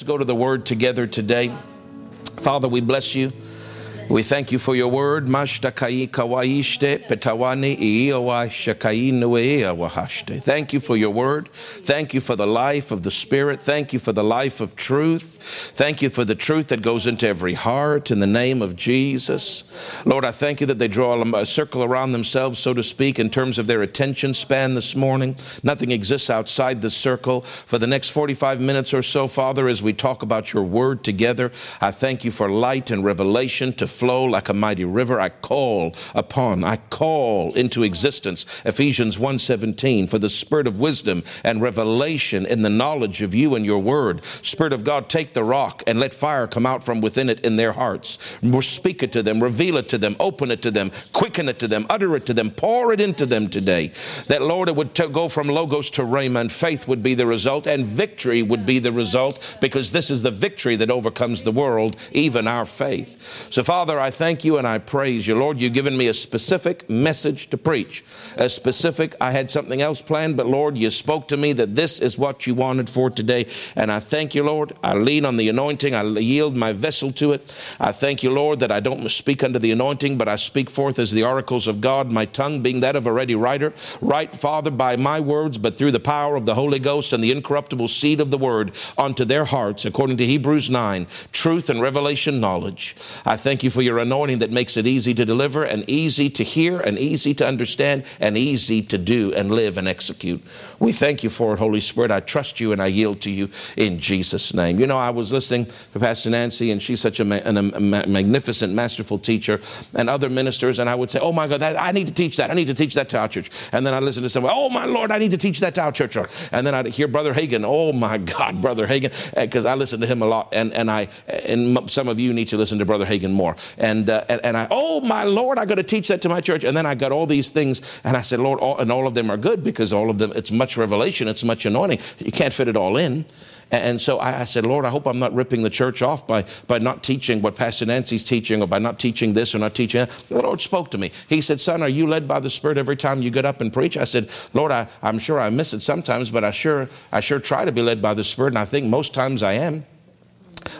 Let's go to the word together today. Father, we bless you. We thank you for your word. Thank you for your word. Thank you for the life of the Spirit. Thank you for the life of truth. Thank you for the truth that goes into every heart in the name of Jesus. Lord, I thank you that they draw a circle around themselves, so to speak, in terms of their attention span this morning. Nothing exists outside the circle. For the next 45 minutes or so, Father, as we talk about your word together, I thank you for light and revelation to flow like a mighty river. I call upon, I call into existence Ephesians 1:17 for the spirit of wisdom and revelation in the knowledge of you and your word. Spirit of God, take the rock and let fire come out from within it in their hearts. Speak it to them, reveal it to them, open it to them, quicken it to them, utter it to them, pour it into them today. That Lord, it would go from logos to rhema, and faith would be the result, and victory would be the result, because this is the victory that overcomes the world, even our faith. So, Father, I thank you and I praise you. Lord, you've given me a specific message to preach. A specific, I had something else planned, but Lord, you spoke to me that this is what you wanted for today. And I thank you, Lord. I lean on the anointing, I yield my vessel to it. I thank you, Lord, that I don't speak under the anointing, but I speak forth as the oracles of God, my tongue being that of a ready writer. Write, Father, by my words, but through the power of the Holy Ghost and the incorruptible seed of the word unto their hearts, according to Hebrews 9, truth and revelation knowledge. I thank you for your anointing that makes it easy to deliver and easy to hear and easy to understand and easy to do and live and execute. We thank you for it, Holy Spirit. I trust you and I yield to you in Jesus' name. You know, I was listening to Pastor Nancy, and she's such a, a, a magnificent, masterful teacher, and other ministers, and I would say, Oh my God, that, I need to teach that. I need to teach that to our church. And then I listen to someone, Oh my Lord, I need to teach that to our church. And then I'd hear Brother Hagin, Oh my God, Brother Hagin, because I listen to him a lot, and, and I and some of you need to listen to Brother Hagin more. And uh, and, and, I, oh my Lord, I got to teach that to my church. And then I got all these things, and I said, Lord, all, and all of them are good because all of them, it's much revelation, it's much anointing. You can't fit it all in. And so I, said, Lord, I hope I'm not ripping the church off by, by not teaching what Pastor Nancy's teaching or by not teaching this or not teaching that. The Lord spoke to me. He said, Son, are you led by the Spirit every time you get up and preach? I said, Lord, I, I'm sure I miss it sometimes, but I sure, I sure try to be led by the Spirit, and I think most times I am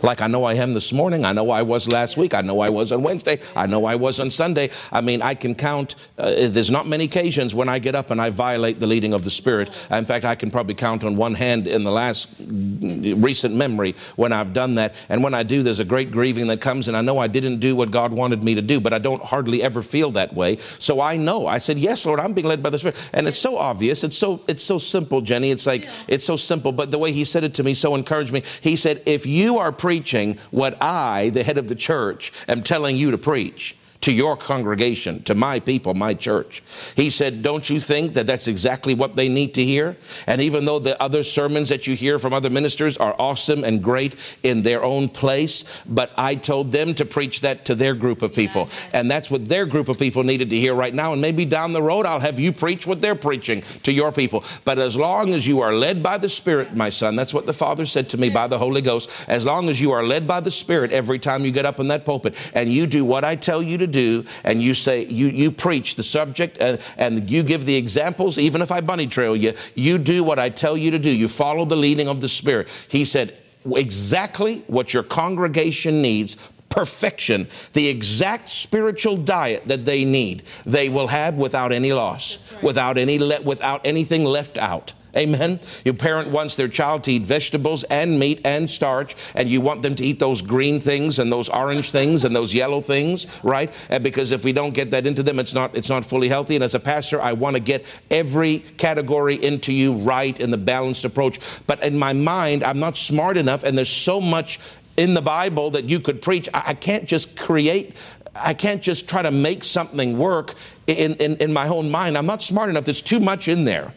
like I know I am this morning. I know I was last week. I know I was on Wednesday. I know I was on Sunday. I mean, I can count. Uh, there's not many occasions when I get up and I violate the leading of the Spirit. In fact, I can probably count on one hand in the last recent memory when I've done that. And when I do, there's a great grieving that comes, and I know I didn't do what God wanted me to do, but I don't hardly ever feel that way. So I know. I said, Yes, Lord, I'm being led by the Spirit. And it's so obvious. It's so it's so simple, Jenny. It's like it's so simple. But the way he said it to me so encouraged me. He said, If you are preaching what I, the head of the church, am telling you to preach to your congregation, to my people, my church. He said, Don't you think that that's exactly what they need to hear? And even though the other sermons that you hear from other ministers are awesome and great in their own place, but I told them to preach that to their group of people. And that's what their group of people needed to hear right now. And maybe down the road, I'll have you preach what they're preaching to your people. But as long as you are led by the Spirit, my son, that's what the Father said to me by the Holy Ghost. As long as you are led by the Spirit every time you get up in that pulpit and you do what I tell you to do and you say, you, you preach the subject and, and you give the examples, even if I bunny trail you, you do what I tell you to do. You follow the leading of the Spirit. He said, exactly what your congregation needs perfection, the exact spiritual diet that they need, they will have without any loss, right. without any le- without anything left out. Amen. Your parent wants their child to eat vegetables and meat and starch, and you want them to eat those green things and those orange things and those yellow things, right? And because if we don't get that into them, it's not it's not fully healthy. And as a pastor, I want to get every category into you right in the balanced approach. But in my mind, I'm not smart enough, and there's so much in the Bible that you could preach. I, can't just create I can't just try to make something work in, in, in, my own mind. I'm not smart enough. There's too much in there.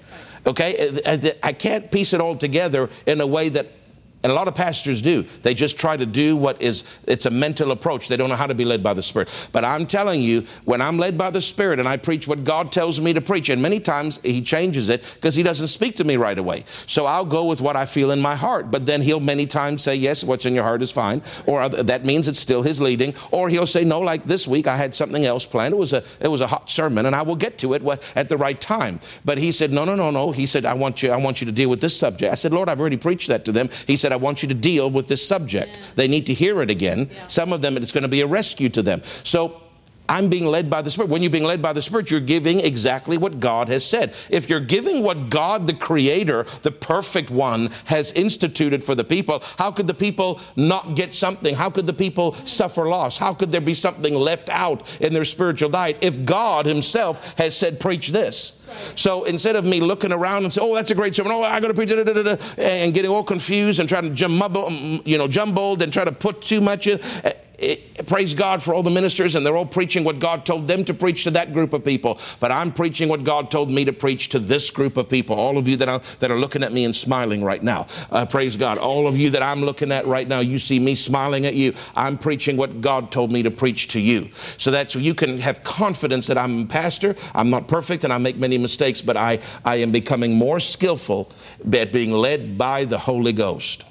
Okay? I can't piece it all together in a way that and a lot of pastors do. They just try to do what is, it's a mental approach. They don't know how to be led by the Spirit. But I'm telling you, when I'm led by the Spirit and I preach what God tells me to preach, and many times He changes it because He doesn't speak to me right away. So I'll go with what I feel in my heart. But then He'll many times say, Yes, what's in your heart is fine. Or that means it's still His leading. Or He'll say, No, like this week I had something else planned. It was a, it was a hot sermon and I will get to it at the right time. But He said, No, no, no, no. He said, I want you, I want you to deal with this subject. I said, Lord, I've already preached that to them. He said, I want you to deal with this subject. They need to hear it again. Some of them, it's going to be a rescue to them. So I'm being led by the Spirit. When you're being led by the Spirit, you're giving exactly what God has said. If you're giving what God, the Creator, the perfect one, has instituted for the people, how could the people not get something? How could the people suffer loss? How could there be something left out in their spiritual diet if God Himself has said, preach this? So instead of me looking around and say, "Oh, that's a great sermon," "Oh, I got to preach," da, and getting all confused and trying to jumble, you know, jumbled and try to put too much in, praise God for all the ministers, and they're all preaching what God told them to preach to that group of people. But I'm preaching what God told me to preach to this group of people. All of you that are, that are looking at me and smiling right now, uh, praise God. All of you that I'm looking at right now, you see me smiling at you. I'm preaching what God told me to preach to you. So that so you can have confidence that I'm a pastor. I'm not perfect and I make many mistakes, but I, I am becoming more skillful at being led by the Holy Ghost.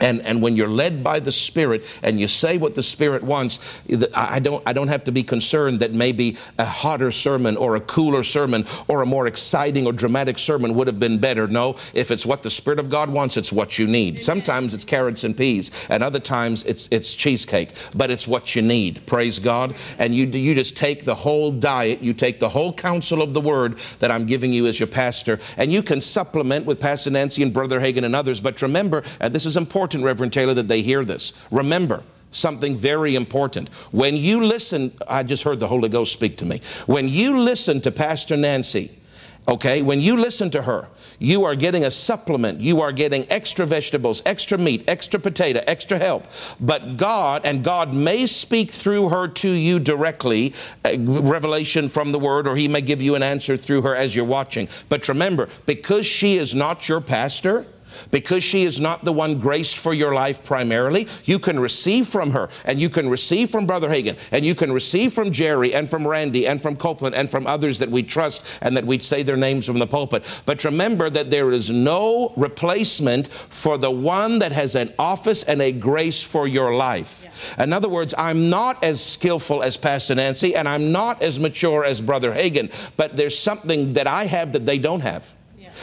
And, and when you're led by the Spirit and you say what the Spirit wants, I don't, I don't have to be concerned that maybe a hotter sermon or a cooler sermon or a more exciting or dramatic sermon would have been better. No, if it's what the Spirit of God wants, it's what you need. Sometimes it's carrots and peas, and other times it's, it's cheesecake, but it's what you need. Praise God. And you, you just take the whole diet, you take the whole counsel of the Word that I'm giving you as your pastor, and you can supplement with Pastor Nancy and Brother Hagin and others. But remember, and this is important important, Reverend Taylor, that they hear this. Remember, something very important. When you listen, I just heard the Holy Ghost speak to me. When you listen to Pastor Nancy, okay, when you listen to her, you are getting a supplement. You are getting extra vegetables, extra meat, extra potato, extra help. But God, and God may speak through her to you directly, uh, revelation from the word, or He may give you an answer through her as you're watching. But remember, because she is not your pastor, because she is not the one graced for your life primarily, you can receive from her, and you can receive from Brother Hagin, and you can receive from Jerry, and from Randy, and from Copeland, and from others that we trust, and that we'd say their names from the pulpit. But remember that there is no replacement for the one that has an office and a grace for your life. Yeah. In other words, I'm not as skillful as Pastor Nancy, and I'm not as mature as Brother Hagin, but there's something that I have that they don't have.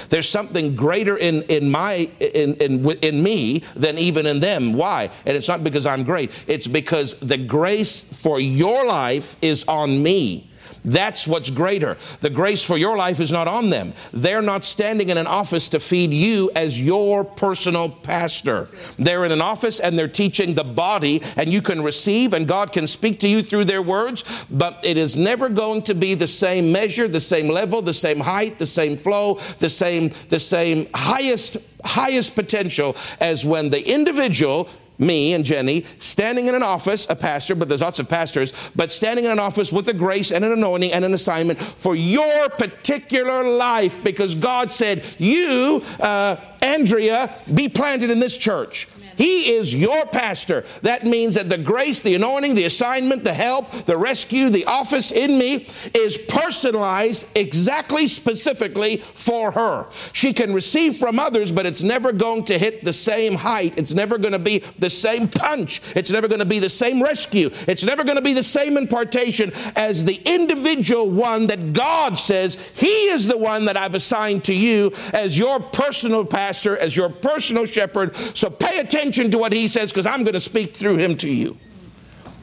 There's something greater in, in, my, in, in, in me than even in them. Why? And it's not because I'm great, it's because the grace for your life is on me. That's what's greater. The grace for your life is not on them. They're not standing in an office to feed you as your personal pastor. They're in an office and they're teaching the body, and you can receive, and God can speak to you through their words, but it is never going to be the same measure, the same level, the same height, the same flow, the same, the same highest highest potential as when the individual me and Jenny, standing in an office, a pastor, but there's lots of pastors, but standing in an office with a grace and an anointing and an assignment for your particular life because God said, You, uh, Andrea, be planted in this church. He is your pastor. That means that the grace, the anointing, the assignment, the help, the rescue, the office in me is personalized exactly specifically for her. She can receive from others, but it's never going to hit the same height. It's never going to be the same punch. It's never going to be the same rescue. It's never going to be the same impartation as the individual one that God says He is the one that I've assigned to you as your personal pastor, as your personal shepherd. So pay attention attention to what he says because I'm going to speak through him to you.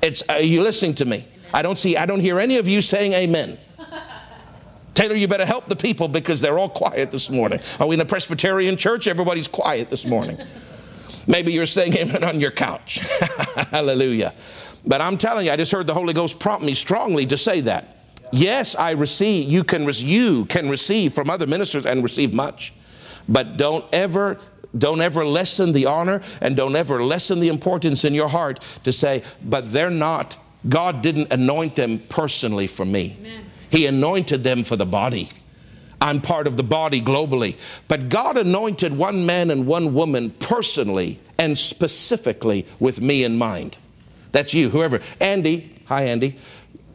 It's, are you listening to me? I don't see, I don't hear any of you saying amen. Taylor, you better help the people because they're all quiet this morning. Are we in a Presbyterian church? Everybody's quiet this morning. Maybe you're saying amen on your couch. Hallelujah. But I'm telling you, I just heard the Holy Ghost prompt me strongly to say that. Yes, I receive, you can, you can receive from other ministers and receive much. But don't ever don't ever lessen the honor and don't ever lessen the importance in your heart to say, but they're not, God didn't anoint them personally for me. Amen. He anointed them for the body. I'm part of the body globally. But God anointed one man and one woman personally and specifically with me in mind. That's you, whoever. Andy, hi, Andy.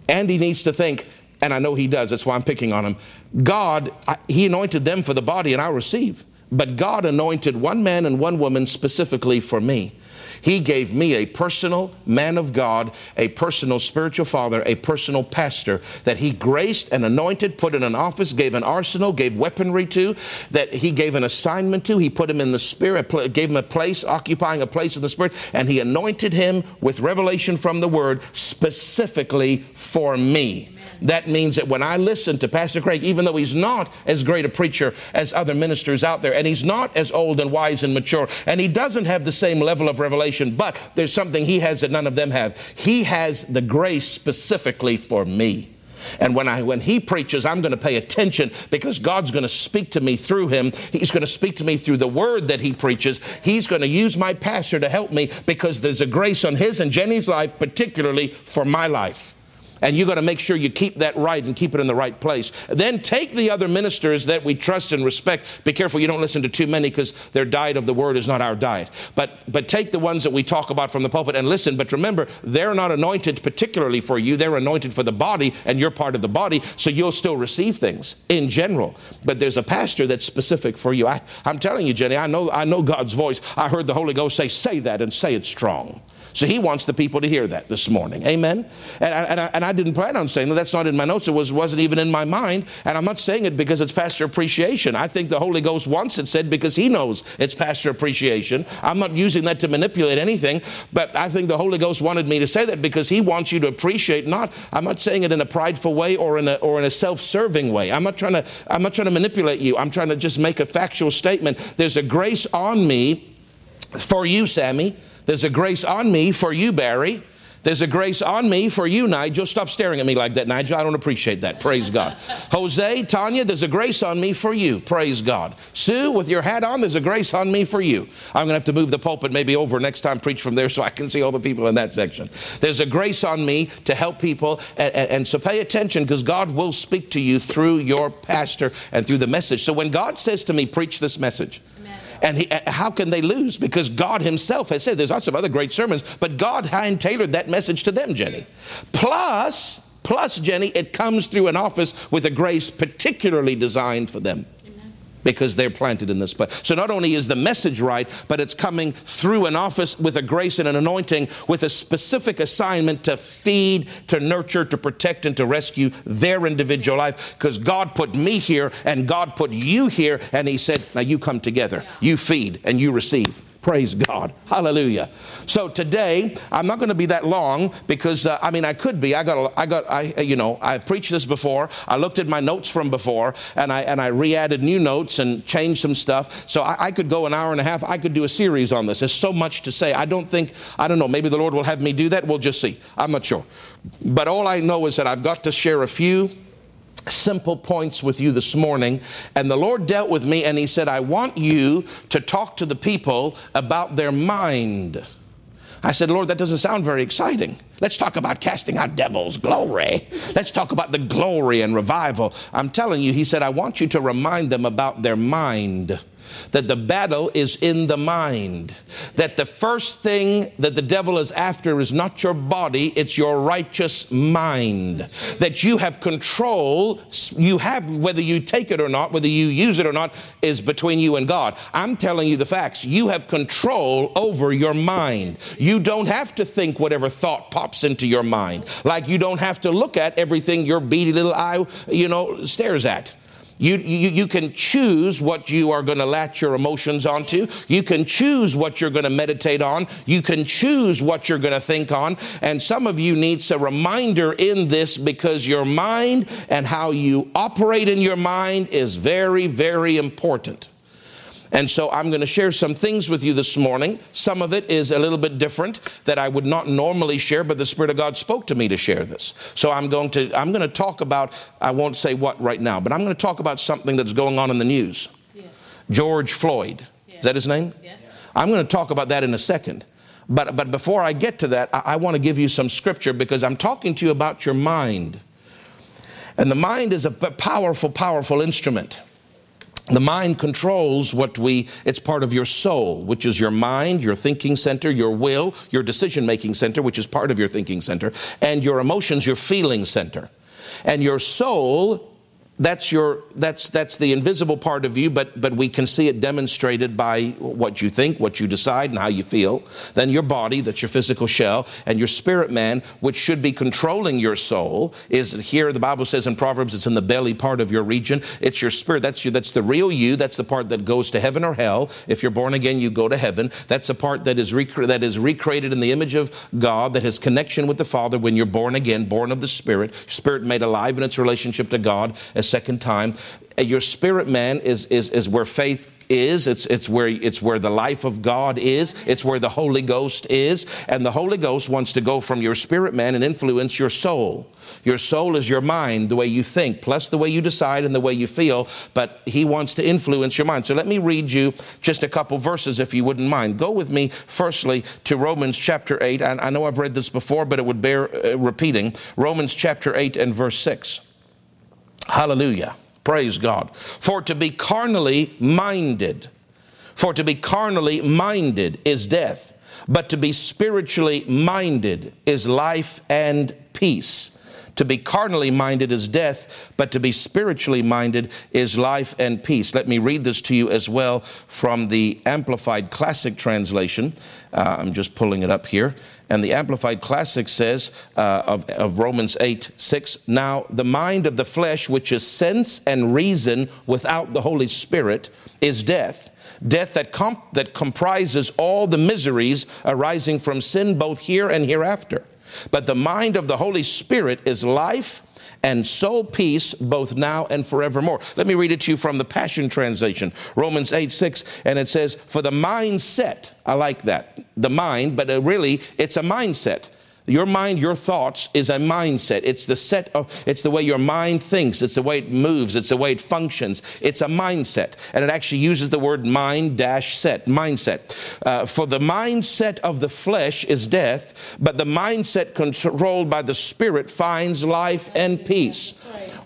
Andy needs to think, and I know he does, that's why I'm picking on him. God, He anointed them for the body, and I receive. But God anointed one man and one woman specifically for me. He gave me a personal man of God, a personal spiritual father, a personal pastor that He graced and anointed, put in an office, gave an arsenal, gave weaponry to, that He gave an assignment to. He put him in the Spirit, gave him a place, occupying a place in the Spirit, and He anointed him with revelation from the Word specifically for me. That means that when I listen to Pastor Craig, even though he's not as great a preacher as other ministers out there, and he's not as old and wise and mature, and he doesn't have the same level of revelation, but there's something he has that none of them have. He has the grace specifically for me. And when I when he preaches, I'm going to pay attention because God's going to speak to me through him. He's going to speak to me through the word that he preaches. He's going to use my pastor to help me because there's a grace on his and Jenny's life, particularly for my life. And you got to make sure you keep that right and keep it in the right place. Then take the other ministers that we trust and respect. Be careful you don't listen to too many because their diet of the word is not our diet. But but take the ones that we talk about from the pulpit and listen. But remember, they're not anointed particularly for you. They're anointed for the body, and you're part of the body, so you'll still receive things in general. But there's a pastor that's specific for you. I, I'm telling you, Jenny, I know I know God's voice. I heard the Holy Ghost say, say that and say it strong. So he wants the people to hear that this morning. Amen. And, and, I, and I didn't plan on saying that. That's not in my notes. It was, wasn't even in my mind. And I'm not saying it because it's pastor appreciation. I think the Holy Ghost wants it said because he knows it's pastor appreciation. I'm not using that to manipulate anything, but I think the Holy Ghost wanted me to say that because he wants you to appreciate not, I'm not saying it in a prideful way or in a, or in a self-serving way. I'm not trying to, I'm not trying to manipulate you. I'm trying to just make a factual statement. There's a grace on me for you, Sammy there's a grace on me for you, Barry. There's a grace on me for you, Nigel. Stop staring at me like that, Nigel. I don't appreciate that. Praise God. Jose, Tanya, there's a grace on me for you. Praise God. Sue, with your hat on, there's a grace on me for you. I'm going to have to move the pulpit maybe over next time, preach from there so I can see all the people in that section. There's a grace on me to help people. And, and, and so pay attention because God will speak to you through your pastor and through the message. So when God says to me, preach this message, and he, uh, how can they lose? Because God Himself has said, there's lots of other great sermons, but God hand tailored that message to them, Jenny. Plus, plus, Jenny, it comes through an office with a grace particularly designed for them because they're planted in this place. So not only is the message right, but it's coming through an office with a grace and an anointing with a specific assignment to feed, to nurture, to protect, and to rescue their individual life. Because God put me here and God put you here, and He said, Now you come together, you feed, and you receive. Praise God. Hallelujah. So today, I'm not going to be that long because, uh, I mean, I could be. I got, I got, I, you know, I preached this before. I looked at my notes from before and I, and I re added new notes and changed some stuff. So I, I could go an hour and a half. I could do a series on this. There's so much to say. I don't think, I don't know, maybe the Lord will have me do that. We'll just see. I'm not sure. But all I know is that I've got to share a few simple points with you this morning. And the Lord dealt with me and He said, I want you to talk to the people about their mind. I said, Lord, that doesn't sound very exciting. Let's talk about casting out devils, glory. Let's talk about the glory and revival. I'm telling you, He said, I want you to remind them about their mind that the battle is in the mind. That the first thing that the devil is after is not your body, it's your righteous mind. That you have control, you have, whether you take it or not, whether you use it or not, is between you and God. I'm telling you the facts. You have control over your mind. You don't have to think whatever thought pops into your mind. Like you don't have to look at everything your beady little eye, you know, stares at. You, you, you can choose what you are going to latch your emotions onto. You can choose what you're going to meditate on. You can choose what you're going to think on. And some of you needs a reminder in this because your mind and how you operate in your mind is very, very important. And so I'm going to share some things with you this morning. Some of it is a little bit different that I would not normally share, but the Spirit of God spoke to me to share this. So I'm going to I'm going to talk about I won't say what right now, but I'm going to talk about something that's going on in the news. Yes. George Floyd. Yes. Is that his name? Yes. I'm going to talk about that in a second. But but before I get to that, I, I want to give you some scripture because I'm talking to you about your mind. And the mind is a powerful, powerful instrument. The mind controls what we, it's part of your soul, which is your mind, your thinking center, your will, your decision making center, which is part of your thinking center, and your emotions, your feeling center. And your soul that's your that's that's the invisible part of you but but we can see it demonstrated by what you think what you decide and how you feel. Then your body that's your physical shell and your spirit man which should be controlling your soul is here. The bible says in proverbs it's in the belly part of your region. It's your spirit. That's you that's the real you. That's the part that goes to heaven or hell. If you're born again you go to heaven. That's the part that is rec- that is recreated in the image of god that has connection with the father. When you're born again born of the spirit spirit made alive in its relationship to god as second time. Your spirit man is, is, is where faith is. It's, it's, where, it's where the life of God is. It's where the Holy Ghost is. And the Holy Ghost wants to go from your spirit man and influence your soul. Your soul is your mind, the way you think, plus the way you decide and the way you feel. But He wants to influence your mind. So let me read you just a couple verses, if you wouldn't mind. Go with me, firstly, to Romans chapter 8. And I know I've read this before, but it would bear uh, repeating. Romans chapter 8 and verse 6. Hallelujah. Praise God. For to be carnally minded, for to be carnally minded is death, but to be spiritually minded is life and peace. To be carnally minded is death, but to be spiritually minded is life and peace. Let me read this to you as well from the Amplified Classic Translation. Uh, I'm just pulling it up here. And the Amplified Classic says uh, of, of Romans 8 6 Now the mind of the flesh, which is sense and reason without the Holy Spirit, is death. Death that, comp- that comprises all the miseries arising from sin, both here and hereafter. But the mind of the Holy Spirit is life and soul peace both now and forevermore. Let me read it to you from the Passion Translation, Romans 8 6, and it says, For the mindset, I like that, the mind, but uh, really it's a mindset. Your mind, your thoughts is a mindset. It's the set of, it's the way your mind thinks. It's the way it moves. It's the way it functions. It's a mindset. And it actually uses the word mind dash set, mindset. Uh, for the mindset of the flesh is death, but the mindset controlled by the spirit finds life and peace.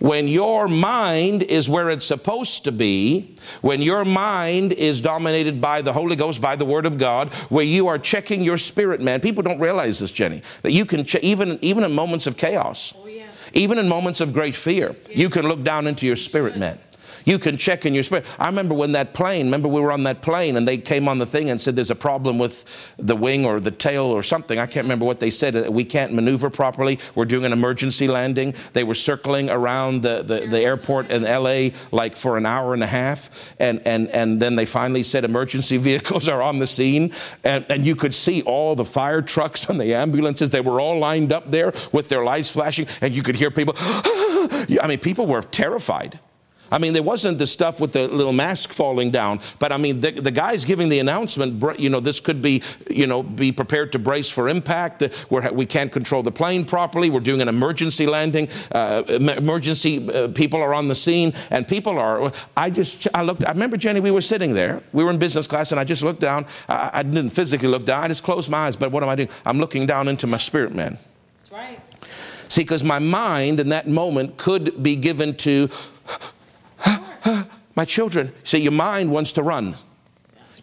When your mind is where it's supposed to be, when your mind is dominated by the Holy Ghost, by the Word of God, where you are checking your spirit, man. People don't realize this, Jenny, that you can, check, even, even in moments of chaos, oh, yes. even in moments of great fear, yes. you can look down into your spirit, man. You can check in your spirit. I remember when that plane, remember we were on that plane and they came on the thing and said there's a problem with the wing or the tail or something. I can't remember what they said. Uh, we can't maneuver properly. We're doing an emergency landing. They were circling around the, the, the airport in LA like for an hour and a half. And, and, and then they finally said emergency vehicles are on the scene. And, and you could see all the fire trucks and the ambulances. They were all lined up there with their lights flashing. And you could hear people, I mean, people were terrified. I mean, there wasn't the stuff with the little mask falling down, but I mean, the, the guys giving the announcement, you know, this could be, you know, be prepared to brace for impact. We're, we can't control the plane properly. We're doing an emergency landing. Uh, emergency uh, people are on the scene, and people are. I just, I looked. I remember Jenny. We were sitting there. We were in business class, and I just looked down. I, I didn't physically look down. I just closed my eyes. But what am I doing? I'm looking down into my spirit, man. That's right. See, because my mind in that moment could be given to my children. See, your mind wants to run.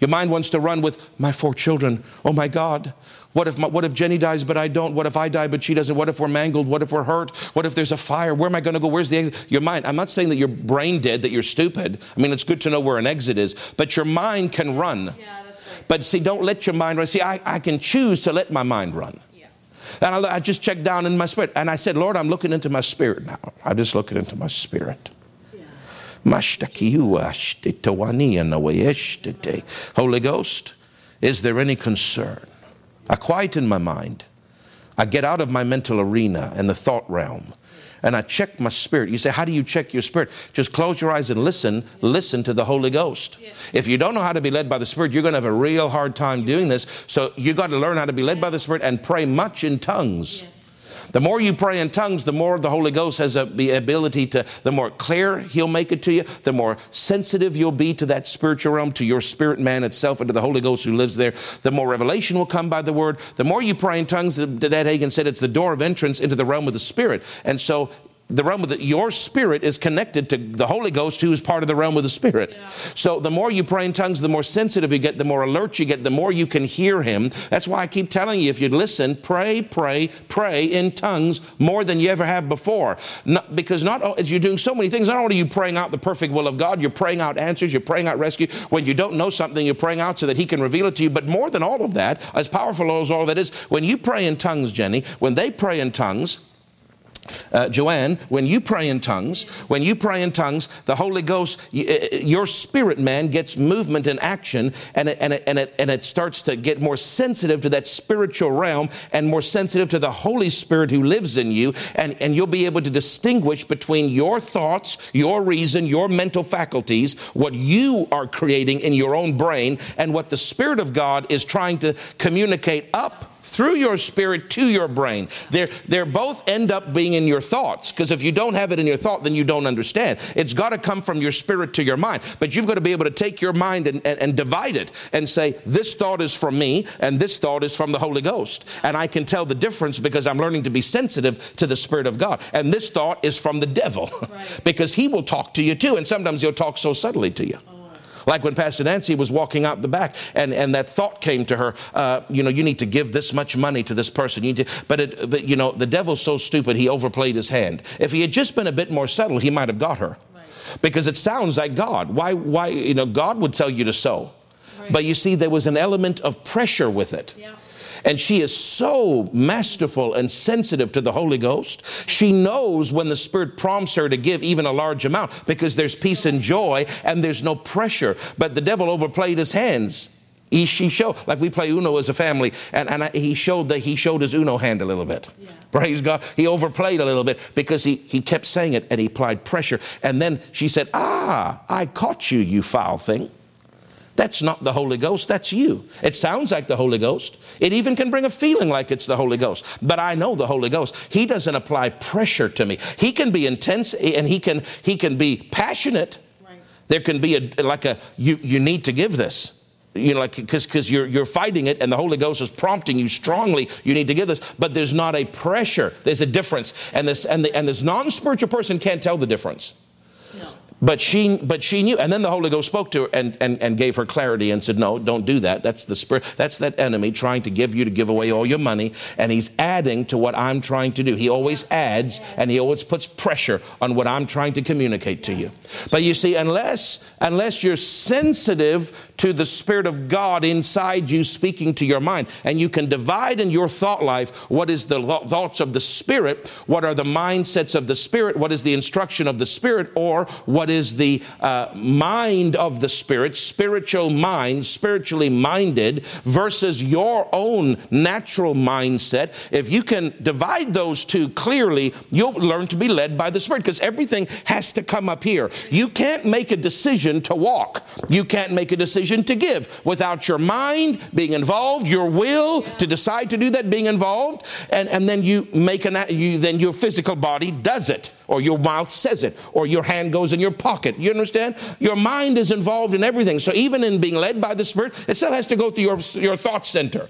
Your mind wants to run with my four children. Oh my God. What if, my, what if Jenny dies but I don't? What if I die but she doesn't? What if we're mangled? What if we're hurt? What if there's a fire? Where am I going to go? Where's the exit? Your mind. I'm not saying that you're brain dead, that you're stupid. I mean, it's good to know where an exit is, but your mind can run. Yeah, that's right. But see, don't let your mind run. See, I, I can choose to let my mind run. Yeah. And I, I just checked down in my spirit. And I said, Lord, I'm looking into my spirit now. I just looking into my spirit. Holy Ghost, is there any concern? I quieten my mind. I get out of my mental arena and the thought realm and I check my spirit. You say, How do you check your spirit? Just close your eyes and listen. Listen to the Holy Ghost. Yes. If you don't know how to be led by the Spirit, you're going to have a real hard time doing this. So you got to learn how to be led by the Spirit and pray much in tongues. Yes. The more you pray in tongues, the more the Holy Ghost has a, the ability to, the more clear He'll make it to you, the more sensitive you'll be to that spiritual realm, to your spirit man itself, and to the Holy Ghost who lives there. The more revelation will come by the Word. The more you pray in tongues, Dad Hagin said it's the door of entrance into the realm of the Spirit. And so the realm of the, your spirit is connected to the Holy Ghost, who is part of the realm of the spirit. Yeah. So the more you pray in tongues, the more sensitive you get, the more alert you get, the more you can hear Him. That's why I keep telling you, if you listen, pray, pray, pray in tongues more than you ever have before. Not, because not oh, as you're doing so many things, not only are you praying out the perfect will of God, you're praying out answers, you're praying out rescue. When you don't know something, you're praying out so that He can reveal it to you. But more than all of that, as powerful as all of that is, when you pray in tongues, Jenny, when they pray in tongues, uh, Joanne, when you pray in tongues, when you pray in tongues, the Holy Ghost, uh, your spirit man gets movement and action, and it, and, it, and, it, and it starts to get more sensitive to that spiritual realm and more sensitive to the Holy Spirit who lives in you. And, and you'll be able to distinguish between your thoughts, your reason, your mental faculties, what you are creating in your own brain, and what the Spirit of God is trying to communicate up through your spirit to your brain. They're, they're both end up being in your thoughts because if you don't have it in your thought, then you don't understand. It's got to come from your spirit to your mind. But you've got to be able to take your mind and, and, and divide it and say, this thought is from me and this thought is from the Holy Ghost. And I can tell the difference because I'm learning to be sensitive to the Spirit of God. And this thought is from the devil right. because he will talk to you too. And sometimes he'll talk so subtly to you. Oh, Like when Pastor Nancy was walking out the back and, and that thought came to her, uh, you know, you need to give this much money to this person. You to, but, it, but, you know, the devil's so stupid, he overplayed his hand. If he had just been a bit more subtle, he might have got her. Right. Because it sounds like God. Why, why, you know, God would tell you to sow. Right. But you see, there was an element of pressure with it. Yeah. And she is so masterful and sensitive to the Holy Ghost. She knows when the Spirit prompts her to give even a large amount because there's peace and joy and there's no pressure. But the devil overplayed his hands. He, she showed, like we play Uno as a family, and, and I, he showed that he showed his Uno hand a little bit. Yeah. Praise God. He overplayed a little bit because he, he kept saying it and he applied pressure. And then she said, Ah, I caught you, you foul thing. That's not the Holy Ghost, that's you. It sounds like the Holy Ghost. It even can bring a feeling like it's the Holy Ghost. But I know the Holy Ghost. He doesn't apply pressure to me. He can be intense eh, and he can he can be passionate. Right. There can be a like a you you need to give this you know, like because because you're you're fighting it, and the Holy Ghost is prompting you strongly. You need to give this, but there's not a pressure. There's a difference, and this and the and this non-spiritual person can't tell the difference. But she, but she knew, and then the Holy Ghost spoke to her and, and, and gave her clarity and said, "No, don't do that. That's the spirit. That's that enemy trying to give you to give away all your money, and he's adding to what I'm trying to do. He always adds, and he always puts pressure on what I'm trying to communicate to you. But you see, unless unless you're sensitive to the Spirit of God inside you speaking to your mind, and you can divide in your thought life what is the thoughts of the Spirit, what are the mindsets of the Spirit, what is the instruction of the Spirit, or what is the uh, mind of the Spirit, spiritual mind, spiritually minded, versus your own natural mindset. If you can divide those two clearly, you'll learn to be led by the Spirit because everything has to come up here. You can't make a decision to walk, you can't make a decision to give without your mind being involved, your will to decide to do that being involved, and, and then you make an, you, then your physical body does it or your mouth says it, or your hand goes in your pocket. You understand? Your mind is involved in everything. So even in being led by the Spirit, it still has to go through your, your thought center.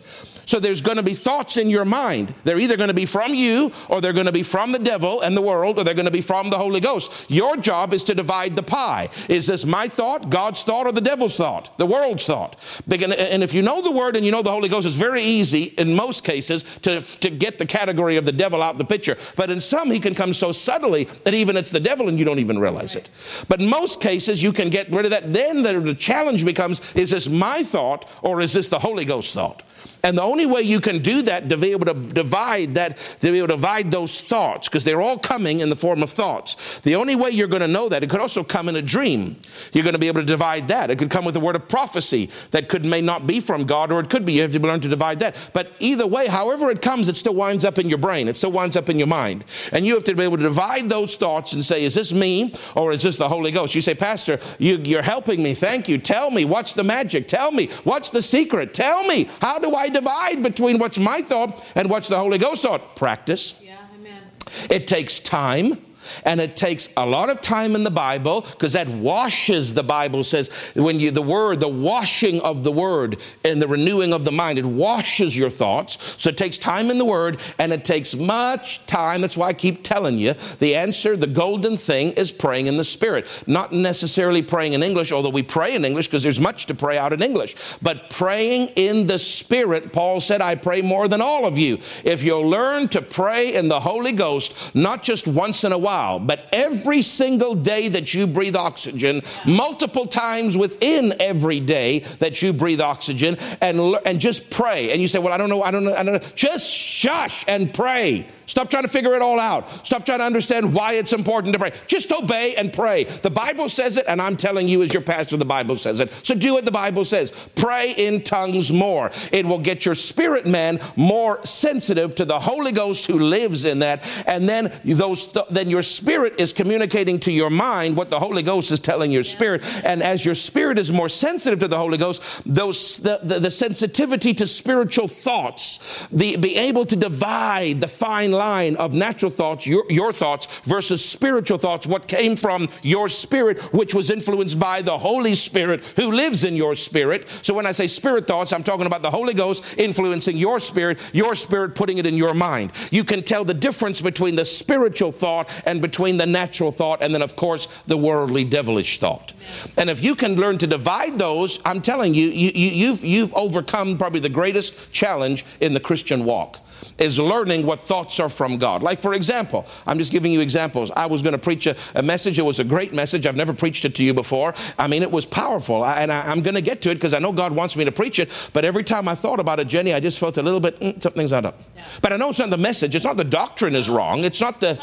So there's going to be thoughts in your mind. They're either going to be from you, or they're going to be from the devil and the world, or they're going to be from the Holy Ghost. Your job is to divide the pie. Is this my thought, God's thought, or the devil's thought, the world's thought? And if you know the Word and you know the Holy Ghost, it's very easy in most cases to, to get the category of the devil out of the picture. But in some, he can come so subtly that even it's the devil and you don't even realize it. But in most cases, you can get rid of that. Then the challenge becomes is this my thought, or is this the Holy Ghost thought? And the only way you can do that to be able to divide that, to be able to divide those thoughts, because they're all coming in the form of thoughts. The only way you're going to know that, it could also come in a dream. You're going to be able to divide that. It could come with a word of prophecy that could may not be from God, or it could be. You have to learn to divide that. But either way, however it comes, it still winds up in your brain. It still winds up in your mind. And you have to be able to divide those thoughts and say, is this me or is this the Holy Ghost? You say, Pastor, you, you're helping me. Thank you. Tell me what's the magic. Tell me what's the secret. Tell me how do I divide between what's my thought and what's the Holy Ghost thought? Practice. Yeah, amen. It takes time. And it takes a lot of time in the Bible because that washes, the Bible says, when you, the word, the washing of the word and the renewing of the mind, it washes your thoughts. So it takes time in the word and it takes much time. That's why I keep telling you the answer, the golden thing is praying in the Spirit. Not necessarily praying in English, although we pray in English because there's much to pray out in English, but praying in the Spirit. Paul said, I pray more than all of you. If you'll learn to pray in the Holy Ghost, not just once in a while, but every single day that you breathe oxygen, multiple times within every day that you breathe oxygen, and, and just pray. And you say, Well, I don't know, I don't know, I don't know. Just shush and pray. Stop trying to figure it all out. Stop trying to understand why it's important to pray. Just obey and pray. The Bible says it, and I'm telling you, as your pastor, the Bible says it. So do what the Bible says. Pray in tongues more. It will get your spirit man more sensitive to the Holy Ghost who lives in that. And then those then your spirit is communicating to your mind what the Holy Ghost is telling your spirit. And as your spirit is more sensitive to the Holy Ghost, those the, the, the sensitivity to spiritual thoughts, the be able to divide the fine line of natural thoughts, your, your thoughts, versus spiritual thoughts, what came from your spirit, which was influenced by the Holy Spirit who lives in your spirit. So when I say spirit thoughts, I'm talking about the Holy Ghost influencing your spirit, your spirit putting it in your mind. You can tell the difference between the spiritual thought and between the natural thought, and then, of course, the worldly, devilish thought. And if you can learn to divide those, I'm telling you, you, you you've, you've overcome probably the greatest challenge in the Christian walk is learning what thoughts are from God. Like, for example, I'm just giving you examples. I was going to preach a, a, message. It was a great message. I've never preached it to you before. I mean, it was powerful. I, and I, am going to get to it because I know God wants me to preach it. But every time I thought about it, Jenny, I just felt a little bit, mm, something's not up. Yeah. But I know it's not the message. It's not the doctrine is wrong. It's not the,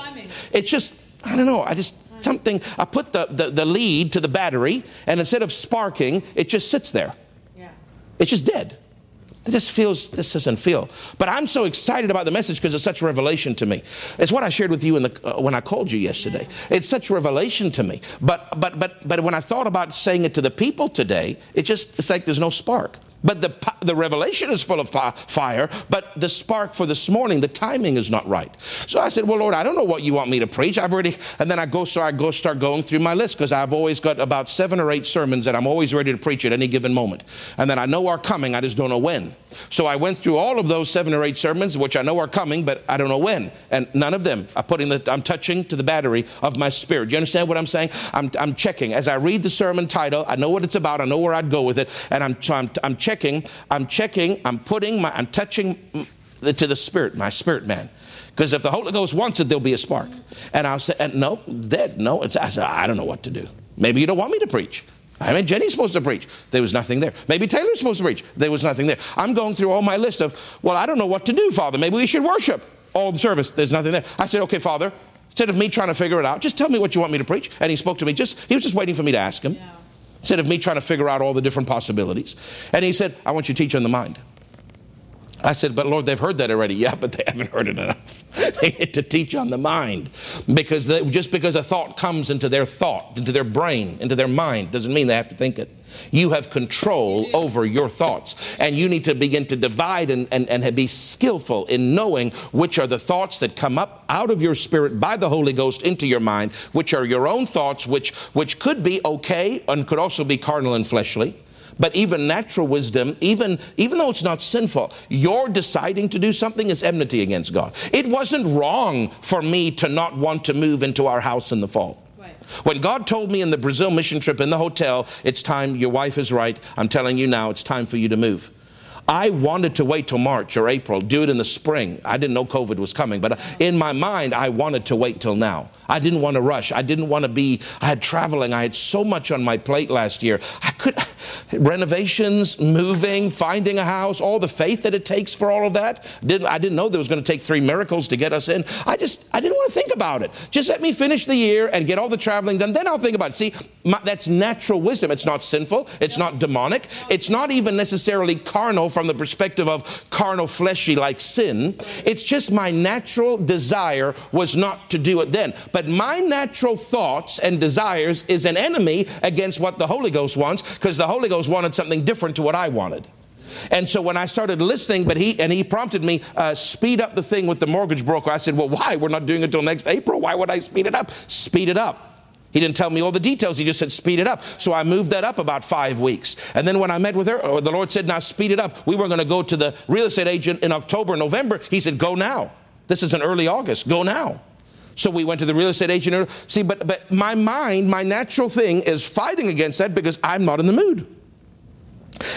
it's just, I don't know. I just, something, I put the, the, the lead to the battery, and instead of sparking, it just sits there. Yeah. It's just dead. This feels, this doesn't feel. But I'm so excited about the message because it's such revelation to me. It's what I shared with you in the, uh, when I called you yesterday. It's such revelation to me. But, but, but, but when I thought about saying it to the people today, it just, it's like there's no spark. But the, the revelation is full of fire, but the spark for this morning, the timing is not right. So I said, Well, Lord, I don't know what you want me to preach. I've already, and then I go, so I go start going through my list because I've always got about seven or eight sermons that I'm always ready to preach at any given moment. And then I know are coming, I just don't know when. So I went through all of those seven or eight sermons, which I know are coming, but I don't know when. And none of them are putting the, I'm touching to the battery of my spirit. Do you understand what I'm saying? I'm, I'm checking. As I read the sermon title, I know what it's about, I know where I'd go with it, and I'm, I'm, I'm checking, I'm checking, I'm putting my, I'm touching to the spirit, my spirit man. Because if the Holy Ghost wants it, there'll be a spark. And I'll say, and no, dead. No, it's, I said, I don't know what to do. Maybe you don't want me to preach. I mean, Jenny's supposed to preach. There was nothing there. Maybe Taylor's supposed to preach. There was nothing there. I'm going through all my list of, well, I don't know what to do, Father. Maybe we should worship all the service. There's nothing there. I said, okay, Father, instead of me trying to figure it out, just tell me what you want me to preach. And he spoke to me. Just he was just waiting for me to ask him. Yeah. Instead of me trying to figure out all the different possibilities. And he said, I want you to teach on the mind. I said, but Lord, they've heard that already. Yeah, but they haven't heard it enough. they need to teach on the mind. Because they, just because a thought comes into their thought, into their brain, into their mind, doesn't mean they have to think it. You have control over your thoughts. And you need to begin to divide and, and, and be skillful in knowing which are the thoughts that come up out of your spirit by the Holy Ghost into your mind, which are your own thoughts, which, which could be okay and could also be carnal and fleshly but even natural wisdom, even, even though it's not sinful, your deciding to do something is enmity against God. It wasn't wrong for me to not want to move into our house in the fall. When God told me in the Brazil mission trip in the hotel, it's time, your wife is right, I'm telling you now, it's time for you to move. I wanted to wait till March or April, do it in the spring. I didn't know COVID was coming, but in my mind, I wanted to wait till now. I didn't want to rush. I didn't want to be, I had traveling. I had so much on my plate last year. I could, renovations, moving, finding a house, all the faith that it takes for all of that. Didn't, I didn't know there was going to take three miracles to get us in. I just, I didn't want to think about it. Just let me finish the year and get all the traveling done. Then I'll think about it. See, my, that's natural wisdom. It's not sinful. It's not demonic. It's not even necessarily carnal from the perspective of carnal, fleshy like sin. It's just my natural desire was not to do it then. But my natural thoughts and desires is an enemy against what the Holy Ghost wants because the Holy Ghost wanted something different to what I wanted. And so when I started listening, but he and he prompted me, uh, speed up the thing with the mortgage broker. I said, well, why? We're not doing it until next April. Why would I speed it up? Speed it up. He didn't tell me all the details. He just said, speed it up. So I moved that up about five weeks. And then when I met with her, uh, the Lord said, now speed it up. We were going to go to the real estate agent in October, November. He said, go now. This is in early August. Go now. So we went to the real estate agent. See, but, but my mind, my natural thing is fighting against that because I'm not in the mood.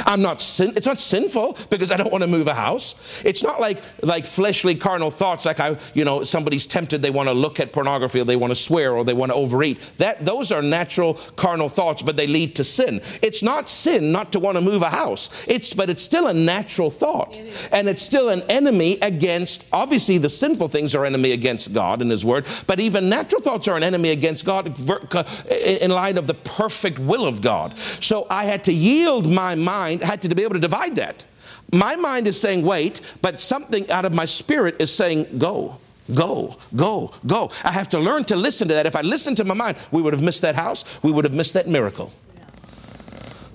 I'm not sin, it's not sinful because I don't want to move a house. It's not like like fleshly carnal thoughts like I, you know, somebody's tempted they want to look at pornography or they want to swear or they want to overeat. That those are natural carnal thoughts but they lead to sin. It's not sin not to want to move a house. It's but it's still a natural thought. and it's still an enemy against obviously the sinful things are enemy against God and his word, but even natural thoughts are an enemy against God uh, in light of the perfect will of God. So I had to yield my mind mind had to be able to divide that. My mind is saying wait, but something out of my spirit is saying go. Go, go, go. I have to learn to listen to that. If I listened to my mind, we would have missed that house. We would have missed that miracle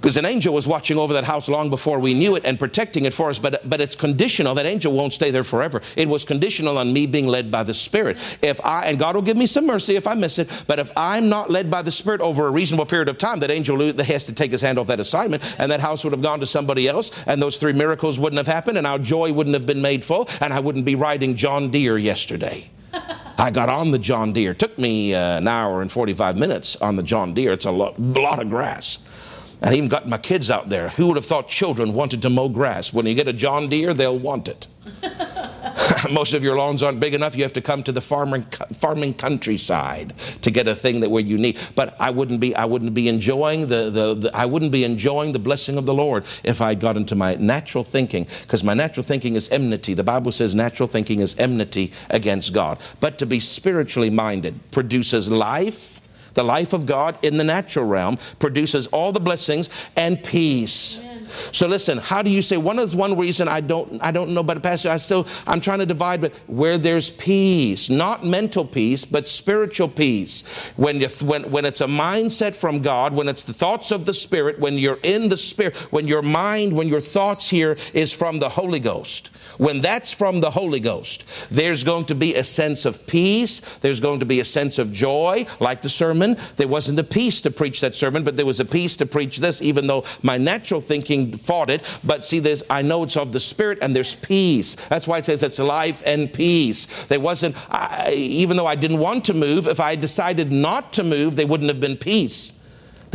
because an angel was watching over that house long before we knew it and protecting it for us. But, but it's conditional. That angel won't stay there forever. It was conditional on me being led by the Spirit. If I, and God will give me some mercy if I miss it, but if I'm not led by the Spirit over a reasonable period of time, that angel has to take his hand off that assignment and that house would have gone to somebody else and those three miracles wouldn't have happened and our joy wouldn't have been made full and I wouldn't be riding John Deere yesterday. I got on the John Deere. It took me uh, an hour and 45 minutes on the John Deere. It's a lot, lot of grass. And I even got my kids out there. Who would have thought children wanted to mow grass? When you get a John Deere, they'll want it. Most of your lawns aren't big enough. You have to come to the farming, farming countryside to get a thing that where you need. But I wouldn't be, I wouldn't be enjoying the, the, the I wouldn't be enjoying the blessing of the Lord if I got into my natural thinking, because my natural thinking is enmity. The Bible says natural thinking is enmity against God. But to be spiritually minded produces life the life of God in the natural realm produces all the blessings and peace. So listen, how do you say one is one reason I don't I don't know, but Pastor, I still I'm trying to divide, but where there's peace, not mental peace, but spiritual peace. When you when when it's a mindset from God, when it's the thoughts of the Spirit, when you're in the Spirit, when your mind, when your thoughts here is from the Holy Ghost. When that's from the Holy Ghost, there's going to be a sense of peace. There's going to be a sense of joy, like the sermon. There wasn't a peace to preach that sermon, but there was a peace to preach this, even though my natural thinking fought it. But see, there's, I know it's of the Spirit and there's peace. That's why it says it's life and peace. There wasn't, I, even though I didn't want to move, if I decided not to move, there wouldn't have been peace.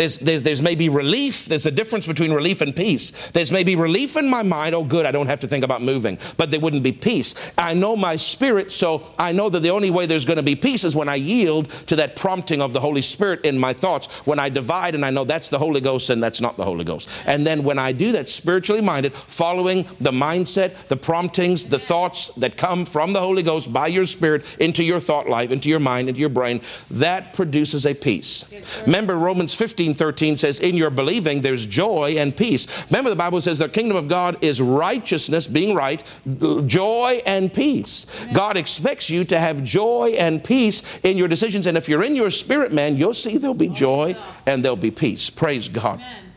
There's, there's, there's maybe relief. There's a difference between relief and peace. There's maybe relief in my mind. Oh, good, I don't have to think about moving. But there wouldn't be peace. I know my spirit, so I know that the only way there's going to be peace is when I yield to that prompting of the Holy Spirit in my thoughts. When I divide and I know that's the Holy Ghost and that's not the Holy Ghost. And then when I do that, spiritually minded, following the mindset, the promptings, the thoughts that come from the Holy Ghost by your spirit into your thought life, into your mind, into your brain, that produces a peace. Remember Romans 15 13 says, In your believing, there's joy and peace. Remember, the Bible says the kingdom of God is righteousness, being right, joy and peace. Amen. God expects you to have joy and peace in your decisions. And if you're in your spirit, man, you'll see there'll be joy and there'll be peace. Praise God. Amen.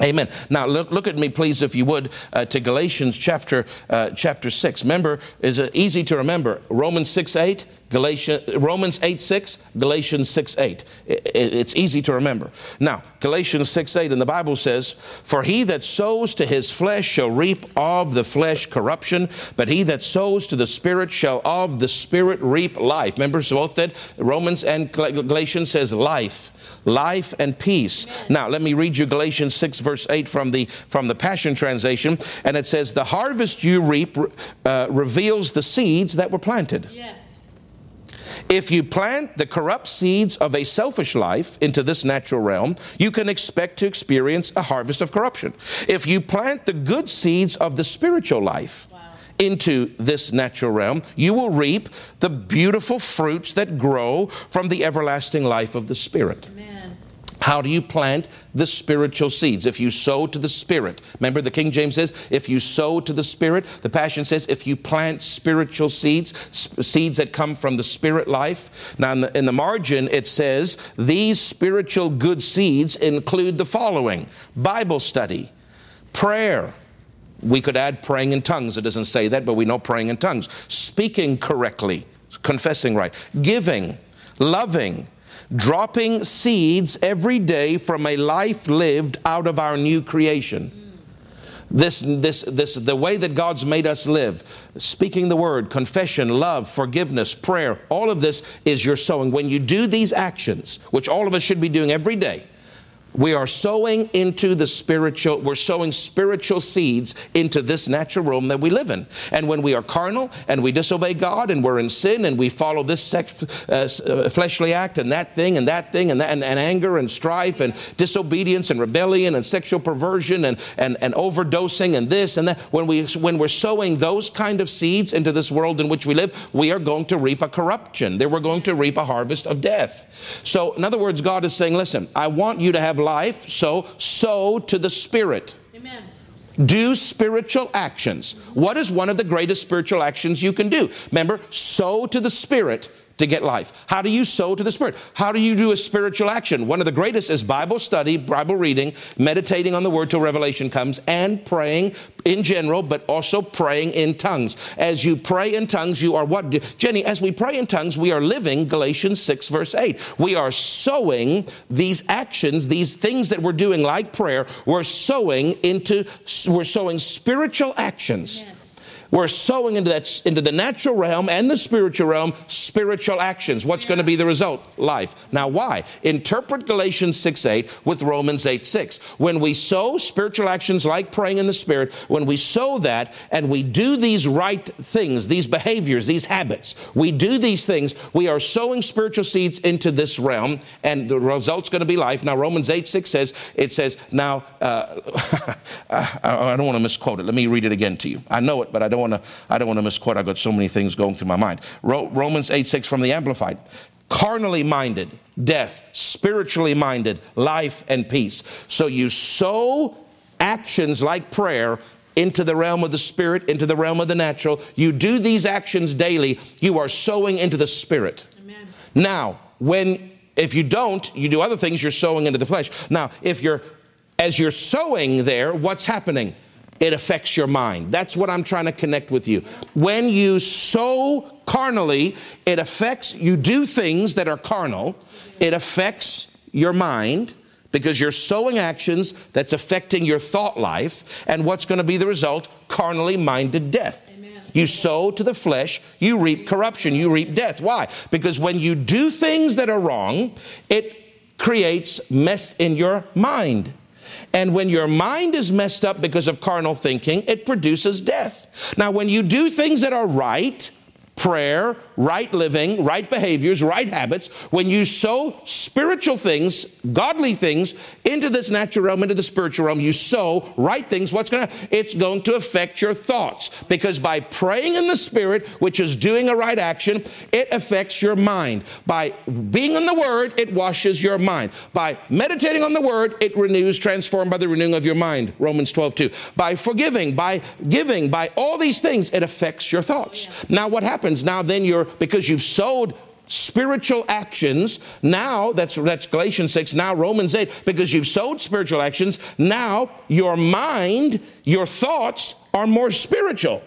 Amen. Now look, look at me, please, if you would, uh, to Galatians chapter uh, chapter six. Remember, is it easy to remember? Romans six eight, Galatians, Romans 8 6, Galatians 6 8. it's easy to remember. Now, Galatians 6 8, and the Bible says, For he that sows to his flesh shall reap of the flesh corruption, but he that sows to the Spirit shall of the Spirit reap life. Remember, so both that Romans and Galatians says life, life and peace. Amen. Now, let me read you Galatians 6 verse 8 from the, from the Passion Translation, and it says, The harvest you reap uh, reveals the seeds that were planted. Yes. If you plant the corrupt seeds of a selfish life into this natural realm, you can expect to experience a harvest of corruption. If you plant the good seeds of the spiritual life, into this natural realm, you will reap the beautiful fruits that grow from the everlasting life of the Spirit. Amen. How do you plant the spiritual seeds? If you sow to the Spirit. Remember, the King James says, if you sow to the Spirit. The Passion says, if you plant spiritual seeds, seeds that come from the Spirit life. Now, in the, in the margin, it says, these spiritual good seeds include the following Bible study, prayer, We could add praying in tongues. It doesn't say that, but we know praying in tongues. Speaking correctly, confessing right, giving, loving, dropping seeds every day from a life lived out of our new creation. This, this, this, the way that God's made us live, speaking the word, confession, love, forgiveness, prayer, all of this is your sowing. When you do these actions, which all of us should be doing every day, we are sowing into the spiritual, we're sowing spiritual seeds into this natural realm that we live in. And when we are carnal and we disobey God and we're in sin and we follow this sex, uh, uh, fleshly act and that thing and that thing and, that, and, and, anger and strife and disobedience and rebellion and sexual perversion and, and, and overdosing and this and that, when, we, when we're sowing those kind of seeds into this world in which we live, we are going to reap a corruption. There we're going to reap a harvest of death. So, in other words, God is saying, listen, I want you to have life, so sow to the Spirit. Amen. Do spiritual actions. What is one of the greatest spiritual actions you can do? Remember, sow to the Spirit to get life. How do you sow to the Spirit? How do you do a spiritual action? One of the greatest is Bible study, Bible reading, meditating on the Word till revelation comes, and praying in general, but also praying in tongues. As you pray in tongues, you are what? Jenny, as we pray in tongues, we are living Galatians 6, verse 8. We are sowing these actions, these things that we're doing like prayer, we're sowing into, we're sowing spiritual actions. Amen we're sowing into that into the natural realm and the spiritual realm spiritual actions. What's yeah. going to be the result? Life. Now, why? Interpret Galatians 6 8 with Romans 8 6. When we sow spiritual actions like praying in the Spirit, when we sow that and we do these right things, these behaviors, these habits, we do these things, we are sowing spiritual seeds into this realm, and the result's going to be life. Now, Romans 8 6 says, it says, now, uh, I don't want to misquote it. Let me read it again to you. I know it, but I don't want to I don't want to misquote. I've got so many things going through my mind. Romans 8 6 from the Amplified. Carnally minded, death, spiritually minded, life and peace. So you sow actions like prayer into the realm of the spirit, into the realm of the natural. You do these actions daily, you are sowing into the spirit. Amen. Now, when if you don't, you do other things, you're sowing into the flesh. Now, if you're as you're sowing there, what's happening? It affects your mind. That's what I'm trying to connect with you. When you sow carnally, it affects, you do things that are carnal, it affects your mind because you're sowing actions that's affecting your thought life. And what's going to be the result? Carnally minded death. You sow to the flesh, you reap corruption, you reap death. Why? Because when you do things that are wrong, it creates mess in your mind. And when your mind is messed up because of carnal thinking, it produces death. Now, when you do things that are right, prayer, right living, right behaviors, right habits, when you sow spiritual things, godly things, into this natural realm, into the spiritual realm, you sow right things, what's going to It's going to affect your thoughts. Because by praying in the Spirit, which is doing a right action, it affects your mind. By being in the Word, it washes your mind. By meditating on the Word, it renews, transformed by the renewing of your mind. Romans 12, 2. By forgiving, by giving, by all these things, it affects your thoughts. Yeah. Now, what happens? Now, then you're because you've sowed spiritual actions now that's that's galatians 6 now romans 8 because you've sowed spiritual actions now your mind your thoughts are more spiritual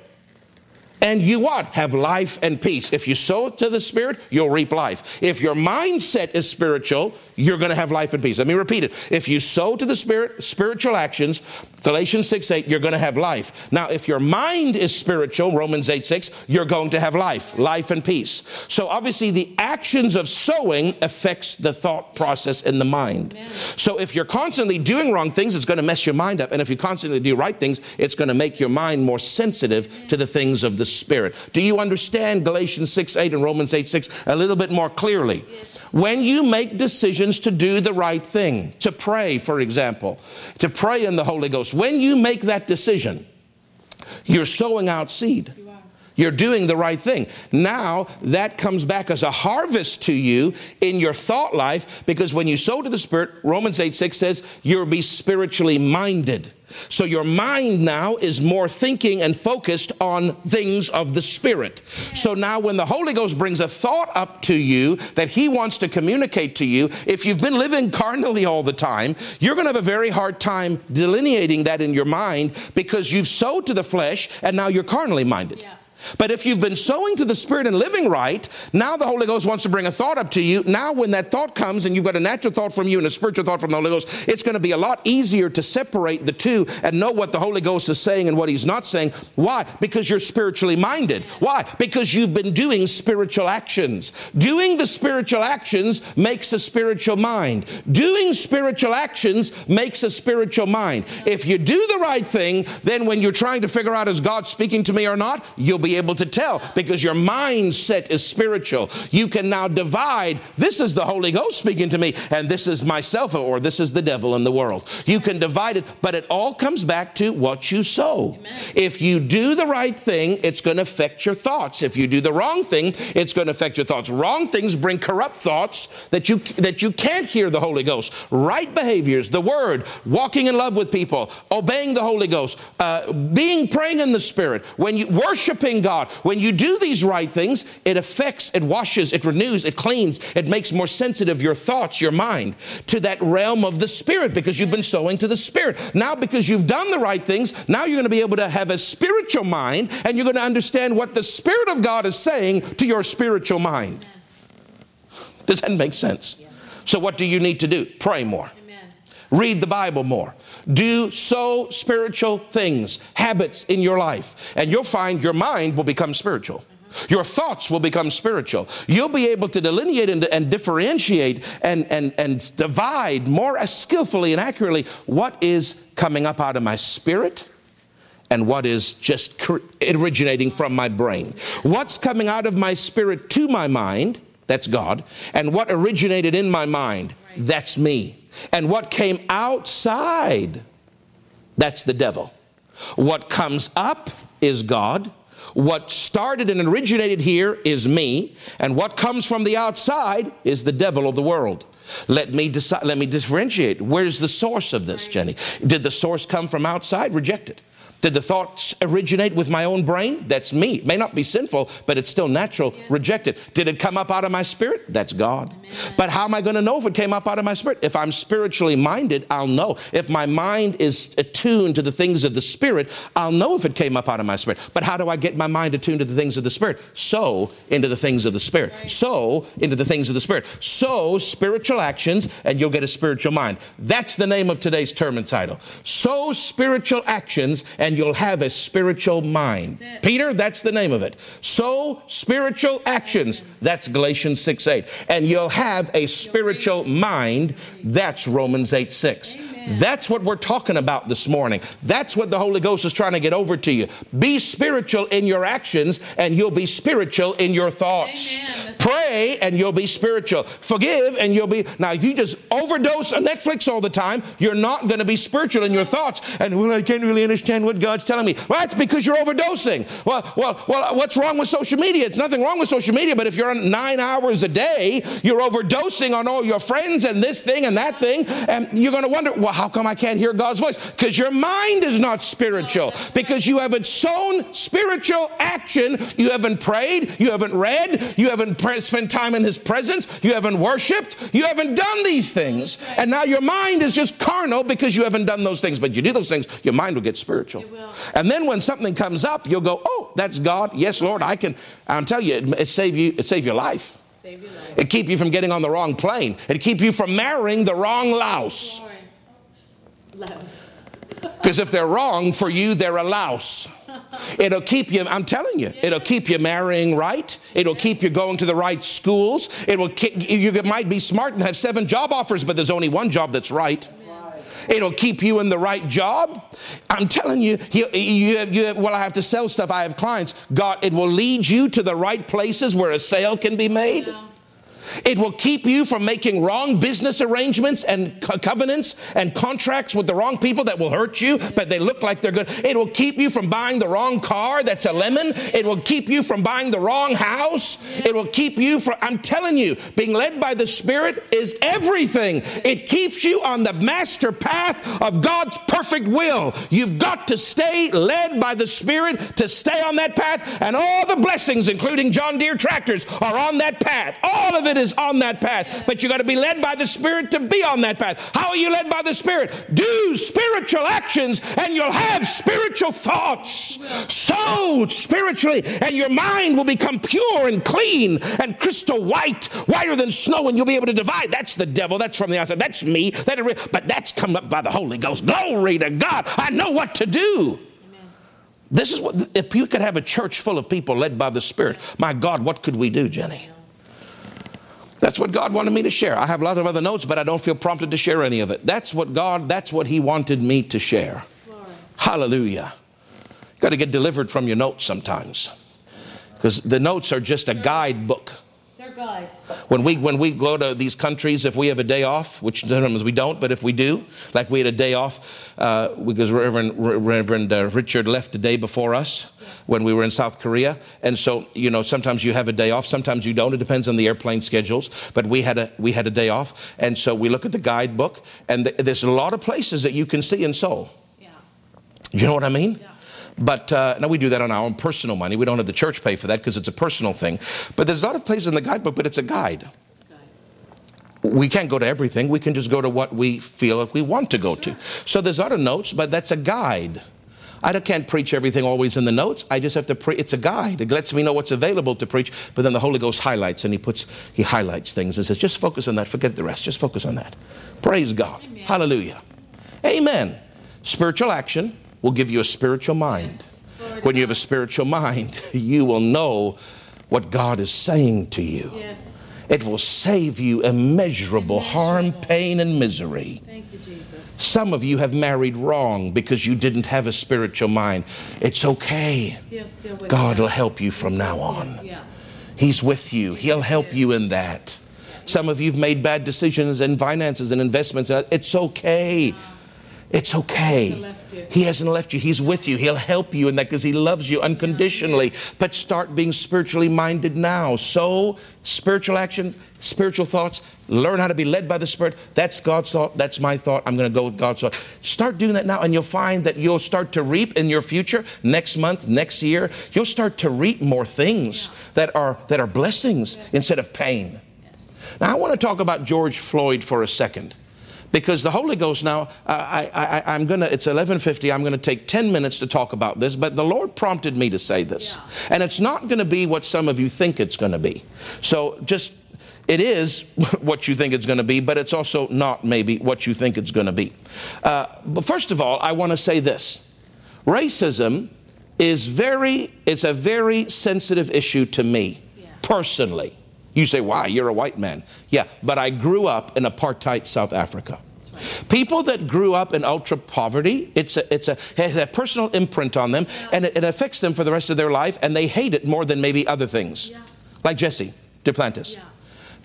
and you what? Have life and peace. If you sow to the Spirit, you'll reap life. If your mindset is spiritual, you're going to have life and peace. Let me repeat it. If you sow to the Spirit, spiritual actions, Galatians 6 8, you're going to have life. Now, if your mind is spiritual, Romans 8 6, you're going to have life, life and peace. So obviously, the actions of sowing affects the thought process in the mind. Amen. So if you're constantly doing wrong things, it's going to mess your mind up. And if you constantly do right things, it's going to make your mind more sensitive Amen. to the things of the Spirit. Do you understand Galatians 6 8 and Romans 8 6 a little bit more clearly? Yes. When you make decisions to do the right thing, to pray, for example, to pray in the Holy Ghost, when you make that decision, you're sowing out seed. You're doing the right thing. Now that comes back as a harvest to you in your thought life because when you sow to the Spirit, Romans 8 6 says, you'll be spiritually minded. So your mind now is more thinking and focused on things of the Spirit. So now when the Holy Ghost brings a thought up to you that He wants to communicate to you, if you've been living carnally all the time, you're going to have a very hard time delineating that in your mind because you've sowed to the flesh and now you're carnally minded. Yeah. But if you've been sowing to the Spirit and living right, now the Holy Ghost wants to bring a thought up to you. Now, when that thought comes and you've got a natural thought from you and a spiritual thought from the Holy Ghost, it's going to be a lot easier to separate the two and know what the Holy Ghost is saying and what He's not saying. Why? Because you're spiritually minded. Why? Because you've been doing spiritual actions. Doing the spiritual actions makes a spiritual mind. Doing spiritual actions makes a spiritual mind. If you do the right thing, then when you're trying to figure out is God speaking to me or not, you'll be able to tell because your mindset is spiritual. You can now divide this is the Holy Ghost speaking to me, and this is myself, or this is the devil in the world. You can divide it, but it all comes back to what you sow. Amen. If you do the right thing, it's going to affect your thoughts. If you do the wrong thing, it's going to affect your thoughts. Wrong things bring corrupt thoughts that you that you can't hear the Holy Ghost. Right behaviors, the Word, walking in love with people, obeying the Holy Ghost, uh, being praying in the Spirit, when you worshiping God. When you do these right things, it affects, it washes, it renews, it cleans, it makes more sensitive your thoughts, your mind to that realm of the Spirit because you've been sowing to the Spirit. Now, because you've done the right things, now you're going to be able to have a spiritual mind and you're going to understand what the Spirit of God is saying to your spiritual mind. Does that make sense? Yes. So, what do you need to do? Pray more. Amen. Read the Bible more. Do sow spiritual things, habits in your life, and you'll find your mind will become spiritual. Your thoughts will become spiritual. You'll be able to delineate and, and, differentiate and, and, and divide more skillfully and accurately what is coming up out of my spirit and what is just originating from my brain. What's coming out of my spirit to my mind, that's God, and what originated in my mind, that's me. And what came outside, that's the devil. What comes up is God. What started and originated here is me. And what comes from the outside is the devil of the world. Let me decide, let me differentiate. Where's the source of this, Jenny? Did the source come from outside? Reject it. Did the thoughts originate with my own brain? That's me. It may not be sinful, but it's still natural. Yes. Reject it. Did it come up out of my spirit? That's God. Amen. But how am I going to know if it came up out of my spirit? If I'm spiritually minded, I'll know. If my mind is attuned to the things of the spirit, I'll know if it came up out of my spirit. But how do I get my mind attuned to the things of the spirit? Sow into the things of the spirit. Right. Sow into the things of the spirit. Sow spiritual actions, and you'll get a spiritual mind. That's the name of today's term and title. Sow spiritual actions, and and you'll have a spiritual mind. Peter, that's the name of it. Sow, spiritual actions, that's Galatians 6 8. And you'll have a spiritual mind, that's Romans 8 6. That's what we're talking about this morning. That's what the Holy Ghost is trying to get over to you. Be spiritual in your actions, and you'll be spiritual in your thoughts. Pray, and you'll be spiritual. Forgive, and you'll be. Now, if you just overdose on Netflix all the time, you're not going to be spiritual in your thoughts. And, well, I can't really understand what God's telling me. Well, that's because you're overdosing. Well, well, well, what's wrong with social media? It's nothing wrong with social media, but if you're on nine hours a day, you're overdosing on all your friends and this thing and that thing, and you're going to wonder, well, how come I can't hear God's voice? Because your mind is not spiritual. Oh, because you haven't sown spiritual action. You haven't prayed. You haven't read. You haven't spent time in His presence. You haven't worshiped. You haven't done these things. And now your mind is just carnal because you haven't done those things. But you do those things, your mind will get spiritual. And then when something comes up, you'll go, oh, that's God. Yes, Lord, I can. I'll tell you, it, it save you, it save your life. Save your life. It keep you from getting on the wrong plane. It keep you from marrying the wrong louse. Because if they're wrong for you, they're a louse. It'll keep you, I'm telling you, it'll keep you marrying right. It'll keep you going to the right schools. It will, you might be smart and have seven job offers, but there's only one job that's right. It'll keep you in the right job. I'm telling you, you, you, you, well, I have to sell stuff. I have clients. God, it will lead you to the right places where a sale can be made. It will keep you from making wrong business arrangements and co- covenants and contracts with the wrong people that will hurt you, but they look like they're good. It will keep you from buying the wrong car that's a lemon. It will keep you from buying the wrong house. It will keep you from, I'm telling you, being led by the Spirit is everything. It keeps you on the master path of God's perfect will. You've got to stay led by the Spirit to stay on that path, and all the blessings, including John Deere tractors, are on that path. All of it is on that path, but you got to be led by the Spirit to be on that path. How are you led by the Spirit? Do spiritual actions, and you'll have spiritual thoughts. So spiritually, and your mind will become pure and clean and crystal white, whiter than snow, and you'll be able to divide. That's the devil. That's from the outside. That's me. That but that's come up by the Holy Ghost. Glory to God. I know what to do. This is what, if you could have a church full of people led by the Spirit, my God, what could we do, Jenny? That's what God wanted me to share. I have a lot of other notes, but I don't feel prompted to share any of it. That's what God, that's what He wanted me to share. Hallelujah. Got to get delivered from your notes sometimes because the notes are just a guidebook They're guide. When we when we go to these countries, if we have a day off, which sometimes we don't, but if we do, like we had a day off uh, because Reverend Reverend uh, Richard left the day before us when we were in South Korea, and so you know sometimes you have a day off, sometimes you don't. It depends on the airplane schedules. But we had a we had a day off, and so we look at the guidebook, and th- there's a lot of places that you can see in Seoul. Yeah. You know what I mean? Yeah. But uh, now we do that on our own personal money. We don't have the church pay for that because it's a personal thing. But there's a lot of places in the guidebook, but it's a guide. We can't go to everything. We can just go to what we feel like we want to go to. So there's a lot of notes, but that's a guide. I can't preach everything always in the notes. I just have to preach. It's a guide. It lets me know what's available to preach. But then the Holy Ghost highlights and he puts, he highlights things and says, just focus on that. Forget the rest. Just focus on that. Praise God. Amen. Hallelujah. Amen. Spiritual action will give you a spiritual mind. Yes. When you have a spiritual mind, you will know what God is saying to you. Yes. It will save you immeasurable, harm, pain, and misery. Thank you, Jesus. Some of you have married wrong because you didn't have a spiritual mind. It's okay. God will help you from now on. Yeah. He's with you, He'll help you in that. Some of you have made bad decisions in finances and investments. It's okay. It's okay. He hasn't left you. He's with you. He'll help you in that because He loves you unconditionally. But start being spiritually minded now. So, spiritual action, spiritual thoughts, learn how to be led by the Spirit. That's God's thought. That's my thought. I'm going to go with God's thought. Start doing that now, and you'll find that you'll start to reap in your future, next month, next year. You'll start to reap more things that are, that are blessings yes. instead of pain. Yes. Now, I want to talk about George Floyd for a second because the Holy Ghost now, I, I, am going to, it's 1150, I'm going to take 10 minutes to talk about this, but the Lord prompted me to say this. Yeah. And it's not going to be what some of you think it's going to be. So just, it is what you think it's going to be, but it's also not maybe what you think it's going to be. Uh, but first of all, I want to say this. Racism is very, it's a very sensitive issue to me, yeah. personally. You say, why? You're a white man. Yeah, but I grew up in apartheid South Africa. People that grew up in ultra poverty, it's a, it's a, has a personal imprint on them yeah. and it, it, affects them for the rest of their life and they hate it more than maybe other things. Yeah. Like Jesse Duplantis. Yeah.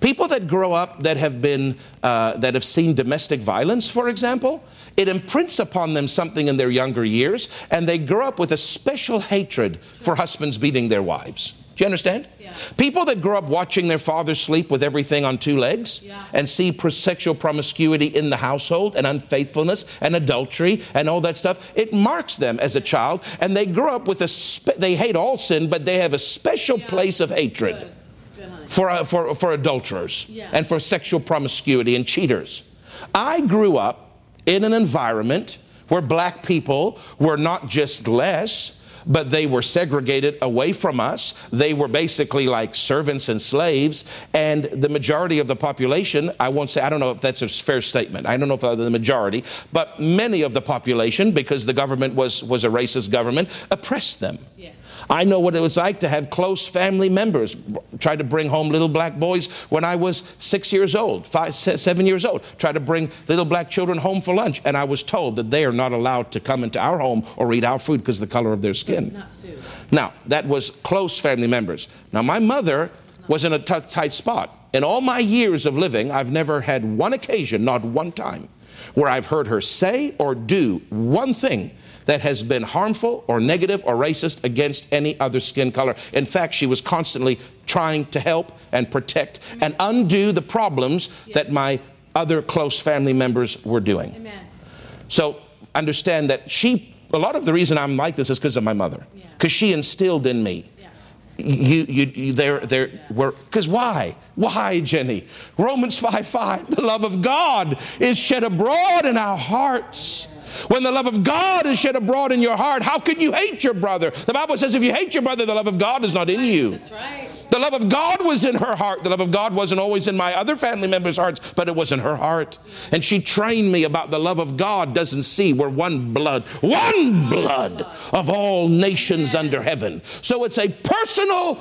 People that grow up that have been, uh, that have seen domestic violence, for example, it imprints upon them something in their younger years and they grow up with a special hatred for husbands beating their wives. Do you understand? Yeah. People that grow up watching their father sleep with everything on two legs yeah. and see sexual promiscuity in the household and unfaithfulness and adultery and all that stuff, it marks them as a child and they grow up with a, spe- they hate all sin, but they have a special yeah. place of hatred Good. Good, for, uh, for, for adulterers and for sexual promiscuity and cheaters. I grew up in an environment where black people were not just less, but they were segregated away from us. They were basically like servants and slaves. And the majority of the population, I won't say, I don't know if that's a fair statement. I don't know if the majority, but many of the population, because the government was, was a racist government, oppressed them. Yes. I know what it was like to have close family members try to bring home little black boys when I was six years old, five, seven years old, try to bring little black children home for lunch. And I was told that they are not allowed to come into our home or eat our food because of the color of their skin. Now, that was close family members. Now, my mother was in a t- tight spot in all my years of living, I've never had one occasion, not one time, where I've heard her say or do one thing that has been harmful or negative or racist against any other skin color. In fact, she was constantly trying to help and protect and undo the problems yes. that my other close family members were doing. Amen. So understand that she, a lot of the reason I'm like this is because of my mother, because yeah. she instilled in me. You, you, you, there, there were, because why? Why, Jenny? Romans 5 5, the love of God is shed abroad in our hearts when the love of God is shed abroad in your heart, how can you hate your brother? The Bible says if you hate your brother, the love of God is not in you. That's right. The love of God was in her heart. The love of God wasn't always in my other family members' hearts, but it was in her heart. And she trained me about the love of God doesn't see. We're one blood, one blood of all nations under heaven. So it's a personal,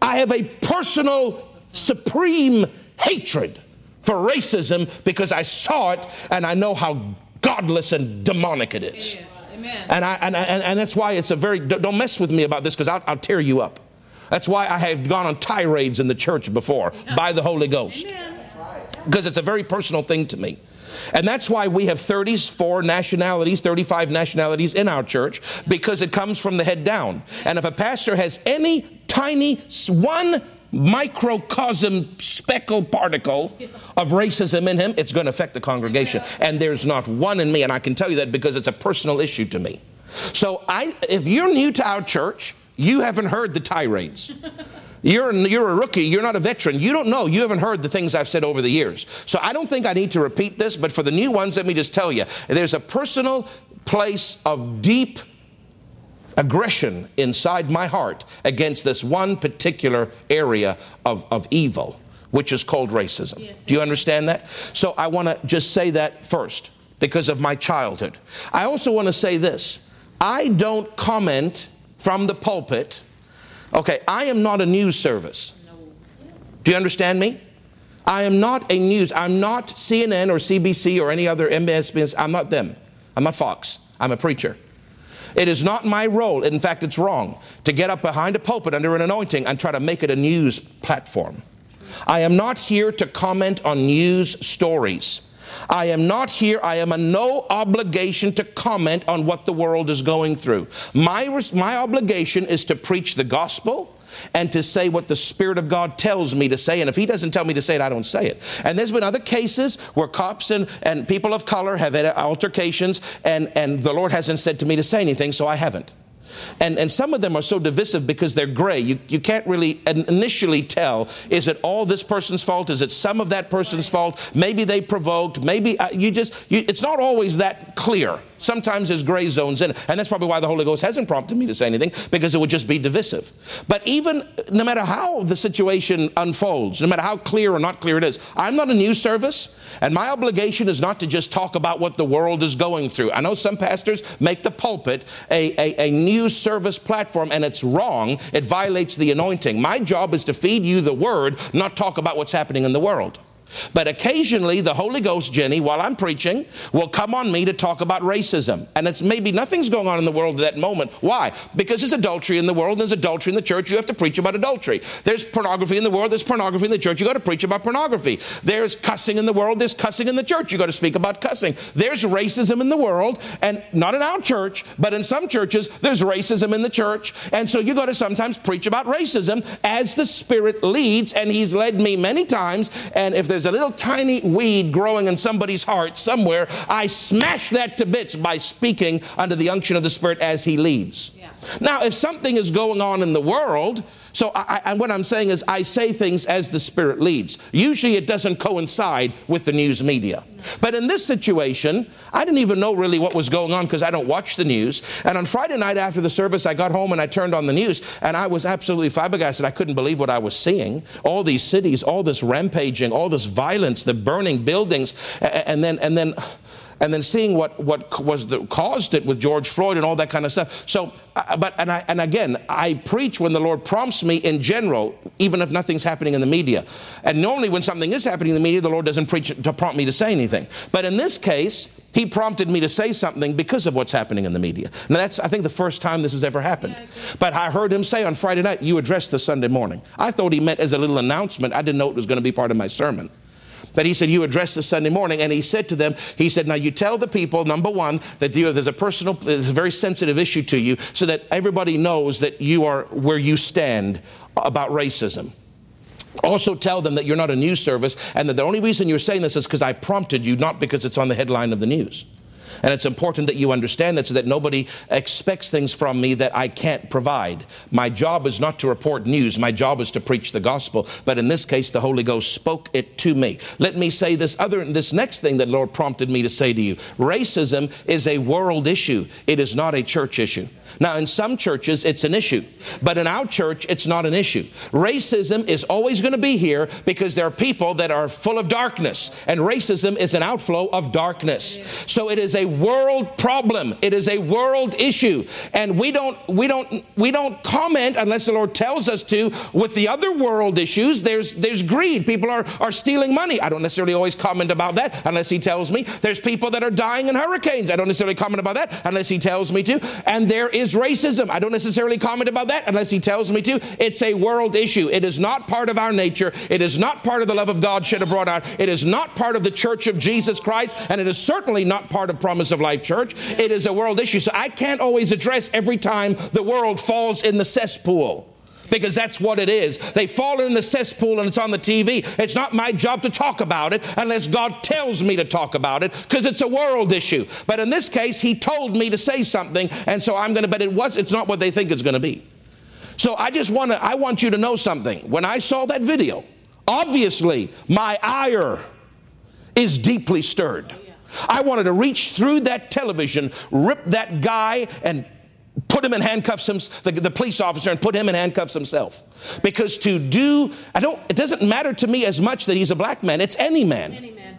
I have a personal, supreme hatred for racism because I saw it and I know how godless and demonic it is. Yes. Amen. And, I, and, and, and that's why it's a very, don't mess with me about this because I'll, I'll tear you up. That's why I have gone on tirades in the church before yeah. by the Holy Ghost. Because it's a very personal thing to me. And that's why we have 34 nationalities, 35 nationalities in our church, because it comes from the head down. And if a pastor has any tiny one microcosm speckle particle of racism in him, it's going to affect the congregation. And there's not one in me, and I can tell you that because it's a personal issue to me. So I, if you're new to our church, you haven't heard the tirades. You're, you're a rookie, you're not a veteran, you don't know, you haven't heard the things I've said over the years. So I don't think I need to repeat this, but for the new ones, let me just tell you there's a personal place of deep aggression inside my heart against this one particular area of, of evil, which is called racism. Yes, Do you understand that? So I want to just say that first because of my childhood. I also want to say this I don't comment from the pulpit. Okay, I am not a news service. Do you understand me? I am not a news. I'm not CNN or CBC or any other MSBS. I'm not them. I'm not Fox. I'm a preacher. It is not my role, in fact, it's wrong, to get up behind a pulpit under an anointing and try to make it a news platform. I am not here to comment on news stories. I am not here, I am a no obligation to comment on what the world is going through. My, my obligation is to preach the gospel and to say what the Spirit of God tells me to say. And if He doesn't tell me to say it, I don't say it. And there's been other cases where cops and, and people of color have had altercations, and, and the Lord hasn't said to me to say anything, so I haven't. And, and some of them are so divisive because they're gray. You, you can't really initially tell is it all this person's fault? Is it some of that person's fault? Maybe they provoked. Maybe uh, you just, you, it's not always that clear. Sometimes there's gray zones in it. And that's probably why the Holy Ghost hasn't prompted me to say anything, because it would just be divisive. But even no matter how the situation unfolds, no matter how clear or not clear it is, I'm not a news service, and my obligation is not to just talk about what the world is going through. I know some pastors make the pulpit a, a, a news service platform, and it's wrong. It violates the anointing. My job is to feed you the word, not talk about what's happening in the world. But occasionally, the Holy Ghost, Jenny, while I'm preaching, will come on me to talk about racism. And it's maybe nothing's going on in the world at that moment. Why? Because there's adultery in the world, there's adultery in the church, you have to preach about adultery. There's pornography in the world, there's pornography in the church, you got to preach about pornography. There's cussing in the world, there's cussing in the church, you got to speak about cussing. There's racism in the world, and not in our church, but in some churches, there's racism in the church. And so you got to sometimes preach about racism as the Spirit leads, and He's led me many times. And if there's there's a little tiny weed growing in somebody's heart somewhere, I smash that to bits by speaking under the unction of the Spirit as He leads. Yeah. Now, if something is going on in the world, so I, I, what I'm saying is I say things as the Spirit leads. Usually it doesn't coincide with the news media. But in this situation, I didn't even know really what was going on because I don't watch the news. And on Friday night after the service, I got home and I turned on the news and I was absolutely flabbergasted. I couldn't believe what I was seeing. All these cities, all this rampaging, all this violence, the burning buildings, and then, and then, and then seeing what, what was the, caused it with George Floyd and all that kind of stuff. So, uh, but, and, I, and again, I preach when the Lord prompts me in general, even if nothing's happening in the media. And normally when something is happening in the media, the Lord doesn't preach to prompt me to say anything. But in this case, He prompted me to say something because of what's happening in the media. Now, that's, I think, the first time this has ever happened. but I heard him say on Friday night, You addressed the Sunday morning. I thought he meant as a little announcement. I didn't know it was going to be part of my sermon. But he said, You address this Sunday morning. And he said to them, He said, Now you tell the people, number one, that there's a personal, there's a very sensitive issue to you so that everybody knows that you are where you stand about racism. Also, tell them that you're not a news service and that the only reason you're saying this is because I prompted you, not because it's on the headline of the news. And it's important that you understand that so that nobody expects things from me that I can't provide. My job is not to report news, my job is to preach the gospel. But in this case, the Holy Ghost spoke it to me. Let me say this other this next thing that Lord prompted me to say to you. Racism is a world issue. It is not a church issue. Now, in some churches, it's an issue, but in our church, it's not an issue. Racism is always going to be here because there are people that are full of darkness, and racism is an outflow of darkness. So it is a world problem. It is a world issue, and we don't we don't we don't comment unless the Lord tells us to. With the other world issues, there's there's greed. People are are stealing money. I don't necessarily always comment about that unless He tells me. There's people that are dying in hurricanes. I don't necessarily comment about that unless He tells me to. And there is is racism. I don't necessarily comment about that unless he tells me to. It's a world issue. It is not part of our nature. It is not part of the love of God shed abroad out. It is not part of the church of Jesus Christ, and it is certainly not part of Promise of Life Church. It is a world issue. So I can't always address every time the world falls in the cesspool because that's what it is. They fall in the cesspool and it's on the TV. It's not my job to talk about it unless God tells me to talk about it because it's a world issue. But in this case, He told me to say something, and so I'm going to, but it was, it's not what they think it's going to be. So I just want to, I want you to know something. When I saw that video, obviously my ire is deeply stirred. I wanted to reach through that television, rip that guy, and put him in handcuffs, the, the police officer, and put him in handcuffs himself. Because to do, I don't, it doesn't matter to me as much that he's a black man, it's any man. Any man.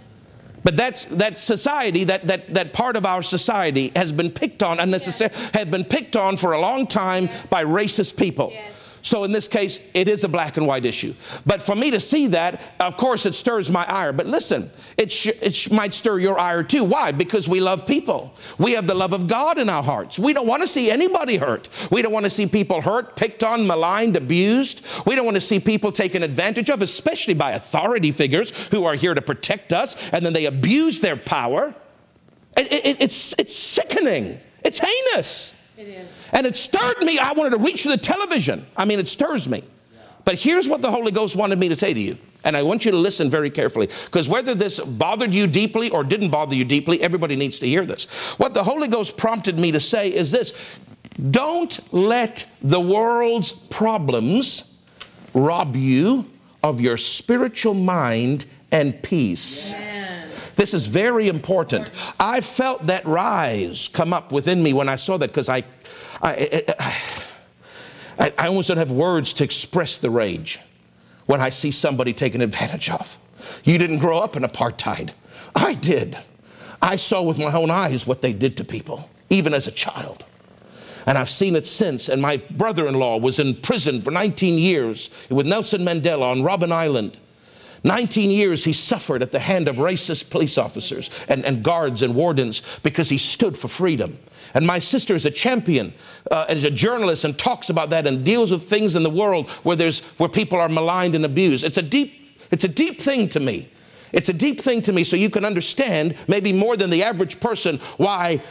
But that's that society, that, that, that part of our society has been picked on unnecessarily, yes. had been picked on for a long time yes. by racist people. Yes. So in this case, it is a black and white issue. But for me to see that, of course, it stirs my ire. But listen, it, sh- it sh- might stir your ire too. Why? Because we love people. We have the love of God in our hearts. We don't want to see anybody hurt. We don't want to see people hurt, picked on, maligned, abused. We don't want to see people taken advantage of, especially by authority figures who are here to protect us, and then they abuse their power. It, it, it's, it's sickening. It's heinous. It is. And it stirred me. I wanted to reach for the television. I mean, it stirs me. But here's what the Holy Ghost wanted me to say to you. And I want you to listen very carefully because whether this bothered you deeply or didn't bother you deeply, everybody needs to hear this. What the Holy Ghost prompted me to say is this don't let the world's problems rob you of your spiritual mind and peace. This is very important. I felt that rise come up within me when I saw that because I, I, I, I almost don't have words to express the rage when I see somebody taken advantage of. You didn't grow up in apartheid. I did. I saw with my own eyes what they did to people, even as a child. And I've seen it since. And my brother in law was in prison for 19 years with Nelson Mandela on Robben Island. 19 years he suffered at the hand of racist police officers and, and guards and wardens because he stood for freedom. And my sister is a champion uh, and is a journalist and talks about that and deals with things in the world where, there's, where people are maligned and abused. It's a, deep, it's a deep thing to me. It's a deep thing to me so you can understand, maybe more than the average person, why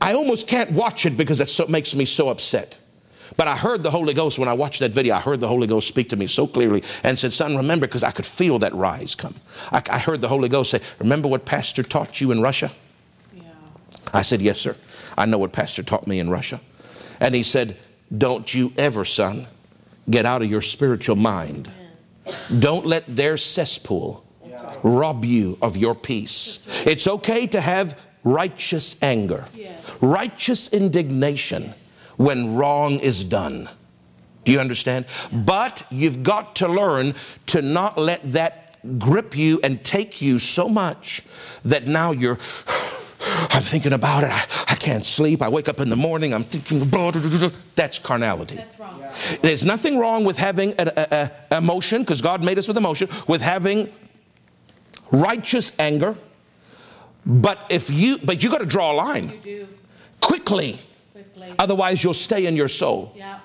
I almost can't watch it because it makes me so upset. But I heard the Holy Ghost when I watched that video. I heard the Holy Ghost speak to me so clearly and said, Son, remember, because I could feel that rise come. I, I, heard the Holy Ghost say, Remember what Pastor taught you in Russia? Yeah. I said, Yes, sir. I know what Pastor taught me in Russia. And he said, Don't you ever, son, get out of your spiritual mind. Don't let their cesspool rob you of your peace. It's okay to have righteous anger, yes. righteous indignation. Yes when wrong is done. Do you understand? But you've got to learn to not let that grip you and take you so much that now you're. I'm thinking about it. I, I, can't sleep. I wake up in the morning. I'm thinking, blah, blah, blah, that's carnality. That's wrong. Yeah. There's nothing wrong with having an emotion, because God made us with emotion, with having righteous anger, But if you, but you got to draw a line quickly. Otherwise, you'll stay in your soul. Yeah.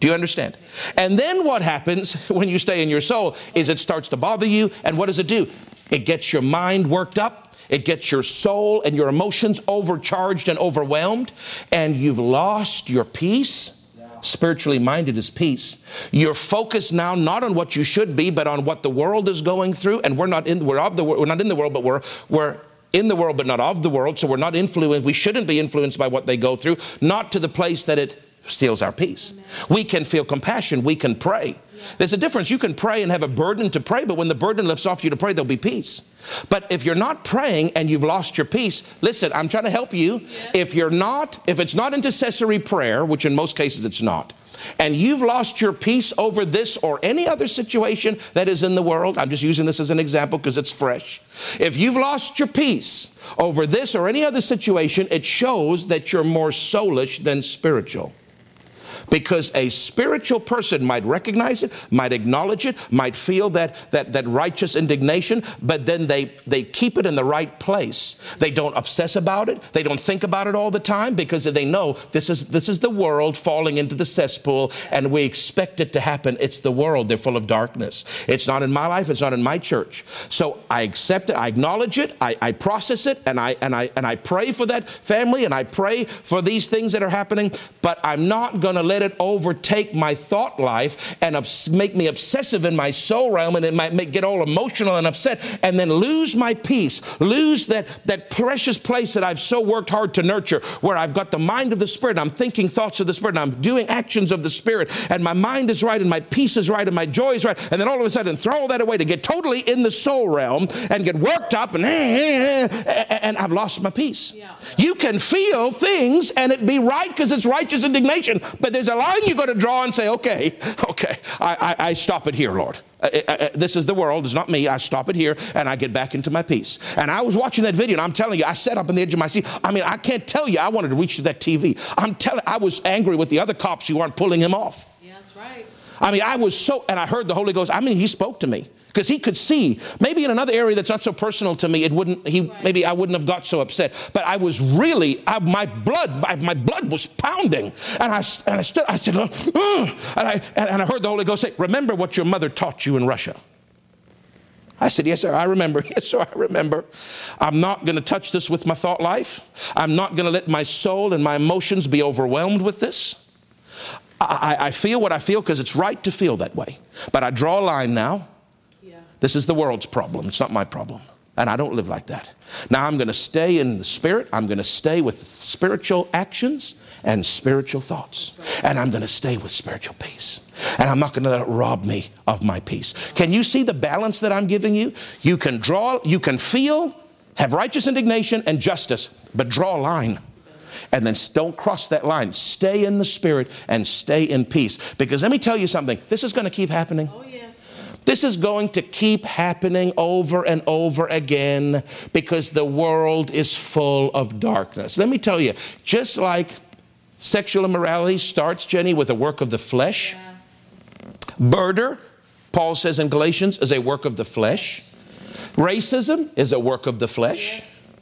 Do you understand? And then what happens when you stay in your soul is it starts to bother you. And what does it do? It gets your mind worked up. It gets your soul and your emotions overcharged and overwhelmed. And you've lost your peace. Spiritually minded is peace. You're focused now not on what you should be, but on what the world is going through. And we're not in we're of the we're not in the world, but we're we're in the world, but not of the world. So we're not influenced. We shouldn't be influenced by what they go through, not to the place that it steals our peace. We can feel compassion. We can pray. There's a difference. You can pray and have a burden to pray, but when the burden lifts off you to pray, there'll be peace. But if you're not praying and you've lost your peace, listen, I'm trying to help you. If you're not, if it's not intercessory prayer, which in most cases it's not, and you've lost your peace over this or any other situation that is in the world, I'm just using this as an example because it's fresh. If you've lost your peace over this or any other situation, it shows that you're more soulish than spiritual. Because a spiritual person might recognize it, might acknowledge it, might feel that, that, that righteous indignation, but then they, they keep it in the right place. They don't obsess about it. They don't think about it all the time because they know this is, this is the world falling into the cesspool and we expect it to happen. It's the world. They're full of darkness. It's not in my life. It's not in my church. So I accept it. I acknowledge it. I, I process it and I, and, I, and I pray for that family and I pray for these things that are happening, but I'm not going to let it overtake my thought life and obs- make me obsessive in my soul realm and it might make, get all emotional and upset and then lose my peace, lose that, that precious place that I've so worked hard to nurture where I've got the mind of the Spirit. I'm thinking thoughts of the Spirit and I'm doing actions of the Spirit and my mind is right and my peace is right and my joy is right. And then all of a sudden throw all that away to get totally in the soul realm and get worked up and, and I've lost my peace. Yeah. You can feel things and it be right because it's righteous indignation, but there's a line you got to draw and say, okay, okay, I, I, I stop it here, Lord. Uh, uh, uh, this is the world, it's not me. I stop it here and I get back into my peace. And I was watching that video and I'm telling you, I sat up on the edge of my seat. I mean, I can't tell you, I wanted to reach to that TV. I'm telling, I was angry with the other cops who aren't pulling him off. Yeah, that's right. I mean, I was so, and I heard the Holy Ghost. I mean, he spoke to me because he could see. Maybe in another area that's not so personal to me, it wouldn't. He maybe I wouldn't have got so upset. But I was really, I, my blood, my, my blood was pounding, and I and I stood. I said, and I and I heard the Holy Ghost say, "Remember what your mother taught you in Russia." I said, Yes, sir, I remember. Yes, sir, I remember. I'm not going to touch this with my thought life. I'm not going to let my soul and my emotions be overwhelmed with this. I, I feel what I feel because it's right to feel that way. But I draw a line now. This is the world's problem, it's not my problem. And I don't live like that. Now I'm going to stay in the spirit, I'm going to stay with spiritual actions and spiritual thoughts. And I'm going to stay with spiritual peace. And I'm not going to let it rob me of my peace. Can you see the balance that I'm giving you? You can draw, you can feel, have righteous indignation and justice, but draw a line and then don't cross that line. Stay in the spirit and stay in peace. Because let me tell you something, this is going to keep happening. This is going to keep happening over and over again because the world is full of darkness. Let me tell you, just like sexual immorality starts, Jenny, with a work of the flesh, Yeah. murder, Paul says in Galatians, is a work of the flesh. Racism is a work of the flesh. Yes.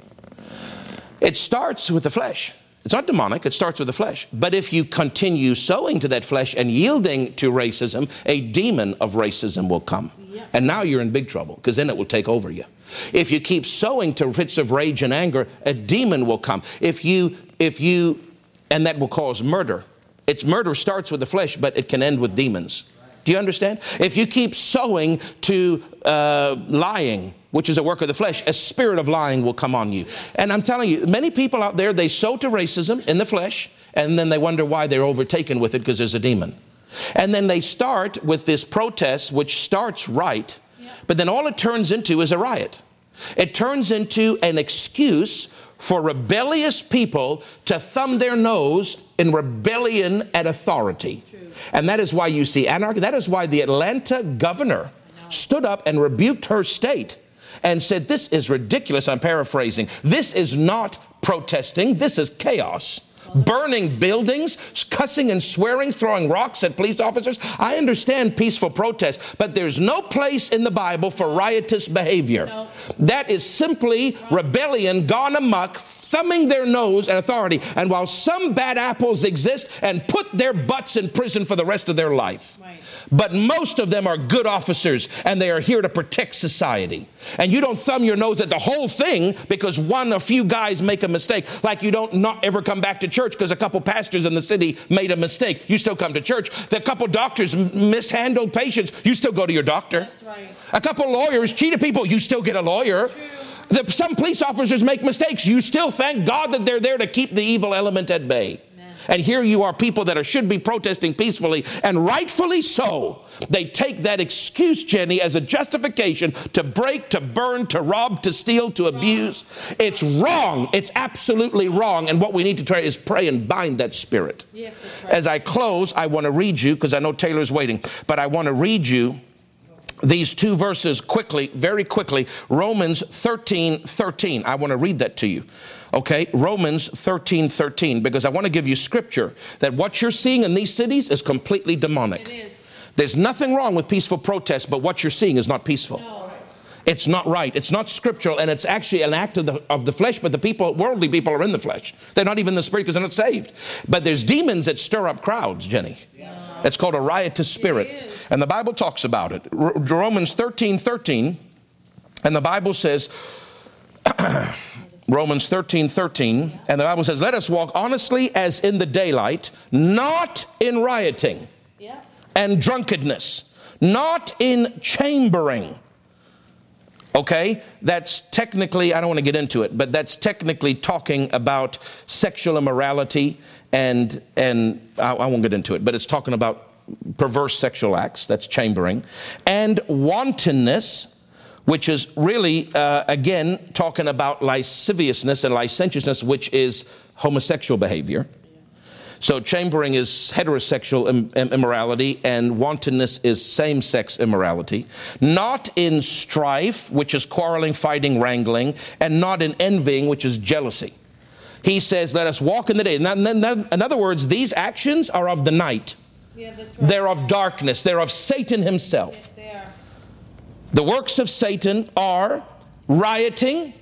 It starts with the flesh. It's not demonic, it starts with the flesh. But if you continue sowing to that flesh and yielding to racism, a demon of racism will come. Yeah. And now you're in big trouble because then it will take over you. If you keep sowing to fits of rage and anger, a demon will come. If you, if you, and that will cause murder. It's murder starts with the flesh, but it can end with demons. Do you understand? If you keep sowing to uh, lying, which is a work of the flesh, a spirit of lying will come on you. And I'm telling you, many people out there, they sow to racism in the flesh, and then they wonder why they're overtaken with it because there's a demon. And then they start with this protest, which starts right, but then all it turns into is a riot. It turns into an excuse for rebellious people to thumb their nose in rebellion at authority. And that is why you see anarchy. That is why the Atlanta governor stood up and rebuked her state and said, This is ridiculous. I'm paraphrasing. This is not protesting, this is chaos. burning buildings, cussing and swearing, throwing rocks at police officers. I understand peaceful protest, but there's no place in the Bible for riotous behavior. No. That is simply rebellion gone amok, thumbing their nose at authority. And while some bad apples exist and put their butts in prison for the rest of their life, Right. but most of them are good officers and they are here to protect society. And you don't thumb your nose at the whole thing because one or few guys make a mistake. Like you don't not ever come back to church because a couple pastors in the city made a mistake. You still come to church. The couple doctors mishandled patients. You still go to your doctor. That's right. A couple lawyers cheated people. You still get a lawyer. The, some police officers make mistakes. You still thank God that they're there to keep the evil element at bay. Amen. And here you are, people that are, should be protesting peacefully, and rightfully so. They take that excuse, Jenny, as a justification to break, to burn, to rob, to steal, to abuse. It's wrong. It's absolutely wrong. And what we need to try is pray and bind that spirit. Yes, that's right. As I close, I want to read you, because I know Taylor's waiting, but I want to read you these two verses quickly, very quickly. Romans 13 13. I want to read that to you. Okay, Romans 13 13, because I want to give you scripture that what you're seeing in these cities is completely demonic. It is. There's nothing wrong with peaceful protest, but what you're seeing is not peaceful. No. It's not right. It's not scriptural, and it's actually an act of the, of the flesh. But the people, worldly people, are in the flesh. They're not even the spirit because they're not saved. But there's demons that stir up crowds, Jenny. It's called a riotous spirit, and the Bible talks about it. R- Romans 13, 13, and the Bible says. Romans 13, 13, and the Bible says, Let us walk honestly as in the daylight, not in rioting and drunkenness, not in chambering. Okay, that's technically, I don't want to get into it, but that's technically talking about sexual immorality and, and I, I won't get into it, but it's talking about perverse sexual acts, that's chambering, and wantonness, which is really, uh, again, talking about lasciviousness and licentiousness, which is homosexual behavior. So chambering is heterosexual im- im- immorality, and wantonness is same sex immorality. Not in strife, which is quarreling, fighting, wrangling, and not in envying, which is jealousy. He says, Let us walk in the day. In other words, these actions are of the night, Yeah, that's right. they're of darkness, they're of Satan himself. Yes. The works of Satan are rioting,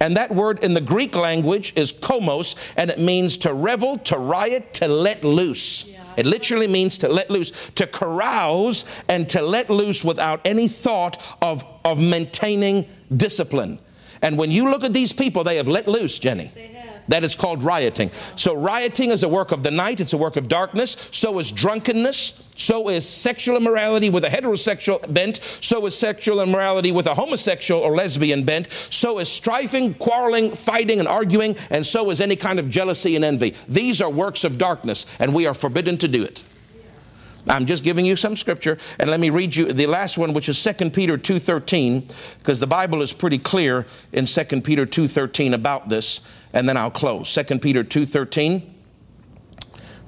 and that word in the Greek language is komos, and it means to revel, to riot, to let loose. Yeah. It literally means to let loose, to carouse and to let loose without any thought of, of maintaining discipline. And when you look at these people, they have let loose, Jenny. Have. That is called rioting. So, rioting is a work of the night, it's a work of darkness. So is drunkenness. So is sexual immorality with a heterosexual bent. So is sexual immorality with a homosexual or lesbian bent. So is strifing, quarreling, fighting, and arguing. And so is any kind of jealousy and envy. These are works of darkness, and we are forbidden to do it. I'm just giving you some scripture and let me read you the last one which is 2 Peter 2:13 because the Bible is pretty clear in 2 Peter 2:13 about this and then I'll close. 2 Peter 2:13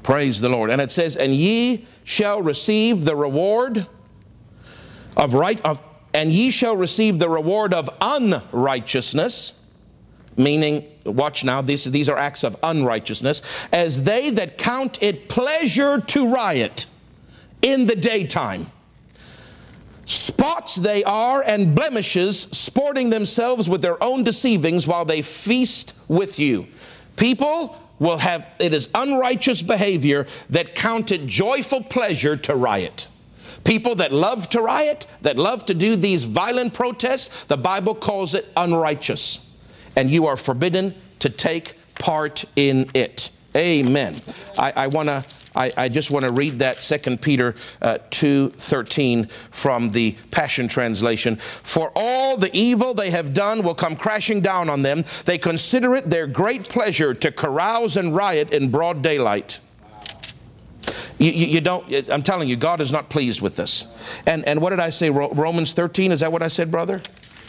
Praise the Lord. And it says and ye shall receive the reward of right of and ye shall receive the reward of unrighteousness meaning watch now these, these are acts of unrighteousness as they that count it pleasure to riot in the daytime spots they are and blemishes sporting themselves with their own deceivings while they feast with you people will have it is unrighteous behavior that counted joyful pleasure to riot People that love to riot, that love to do these violent protests, the Bible calls it unrighteous. And you are forbidden to take part in it. Amen. I, I want to. I, I just want to read that 2 Peter uh, 2.13 from the Passion Translation. For all the evil they have done will come crashing down on them. They consider it their great pleasure to carouse and riot in broad daylight. You, you, you don't, I'm telling you, God is not pleased with this. And, and what did I say? Ro- Romans 13, is that what I said, brother?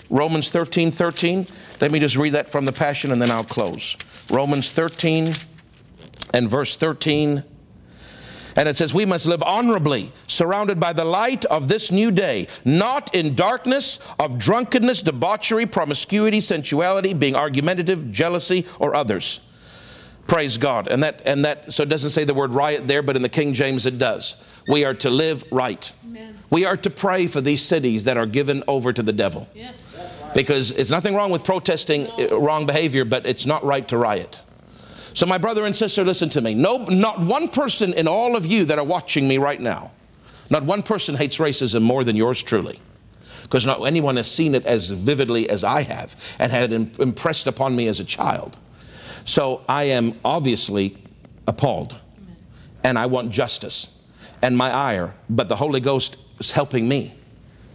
Romans 13, 13. Let me just read that from the Passion and then I'll close. Romans 13 and verse 13. And it says, We must live honorably, surrounded by the light of this new day, not in darkness of drunkenness, debauchery, promiscuity, sensuality, being argumentative, jealousy, or others. Praise God. And that, and that, so it doesn't say the word riot there, but in the King James it does. We are to live right. Amen. We are to pray for these cities that are given over to the devil. Yes. Because it's nothing wrong with protesting no. Uh, wrong behavior, but it's not right to riot. So, my brother and sister, listen to me. No, not one person in all of you that are watching me right now, not one person hates racism more than yours truly. Because not anyone has seen it as vividly as I have and had impressed upon me as a child. So I am obviously appalled. And I want justice and my ire, but the Holy Ghost is helping me.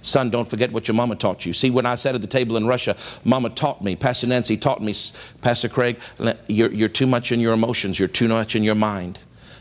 Son, don't forget what your mama taught you. See, when I sat at the table in Russia, mama taught me, Pastor Nancy taught me, Pastor Craig, you're, you're too much in your emotions, you're too much in your mind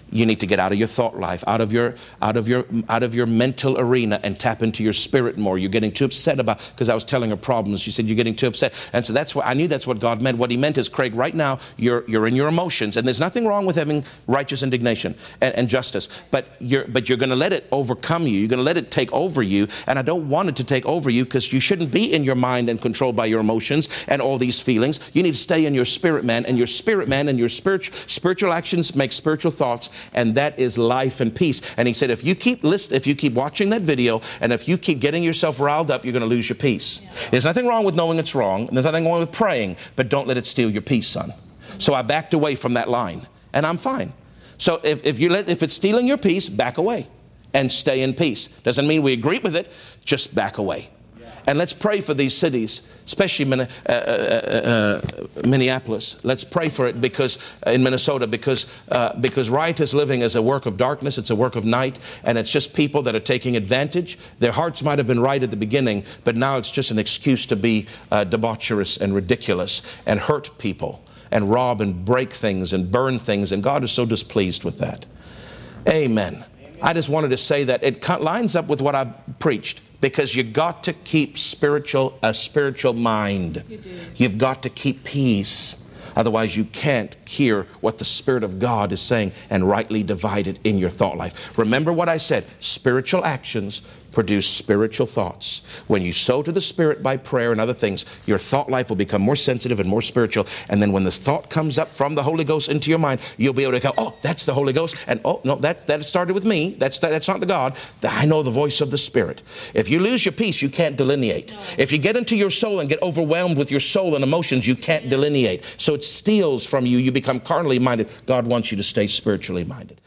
you need to get out of your thought life out of your out of your out of your mental arena and tap into your spirit more. You're getting too upset about because i was telling her problems. She said you're getting too upset. And so that's what i knew that's what god meant. What he meant is craig right now you're you're in your emotions and there's nothing wrong with having righteous indignation and, and justice but you're but you're going to let it overcome you. You're going to let it take over you and i don't want it to take over you because you shouldn't be in your mind and controlled by your emotions and all these feelings. You need to stay in your spirit man and your spirit man and your spiritual spiritual actions make spiritual thoughts and that is life and peace. And he said, if you keep list, if you keep watching that video, and if you keep getting yourself riled up, you're going to lose your peace. Yeah. There's nothing wrong with knowing it's wrong, and there's nothing wrong with praying, but don't let it steal your peace, son. So I backed away from that line, and I'm fine. So if, if you let if it's stealing your peace, back away and stay in peace. Doesn't mean we agree with it, just back away. And let's pray for these cities, especially uh, uh, uh, Minneapolis. Let's pray for it because in Minnesota, because because riotous living is a work of darkness. It's a work of night, and it's just people that are taking advantage. Their hearts might have been right at the beginning, but now it's just an excuse to be debaucherous and ridiculous and hurt people and rob and break things and burn things. And God is so displeased with that. Amen. I just wanted to say that it lines up with what I preached because you got to keep spiritual a spiritual mind. You You've got to keep peace. Otherwise, you can't hear what the Spirit of God is saying and rightly divide it in your thought life. Remember what I said spiritual actions produce spiritual thoughts. When you sow to the Spirit by prayer and other things, your thought life will become more sensitive and more spiritual. And then when the thought comes up from the Holy Ghost into your mind, you'll be able to go, oh, that's the Holy Ghost. And oh, no, that, that started with me. That's, that's not the God. I know the voice of the Spirit. If you lose your peace, you can't delineate. If you get into your soul and get overwhelmed with your soul and emotions, you can't delineate. So it steals from you. You become carnally minded. God wants you to stay spiritually minded.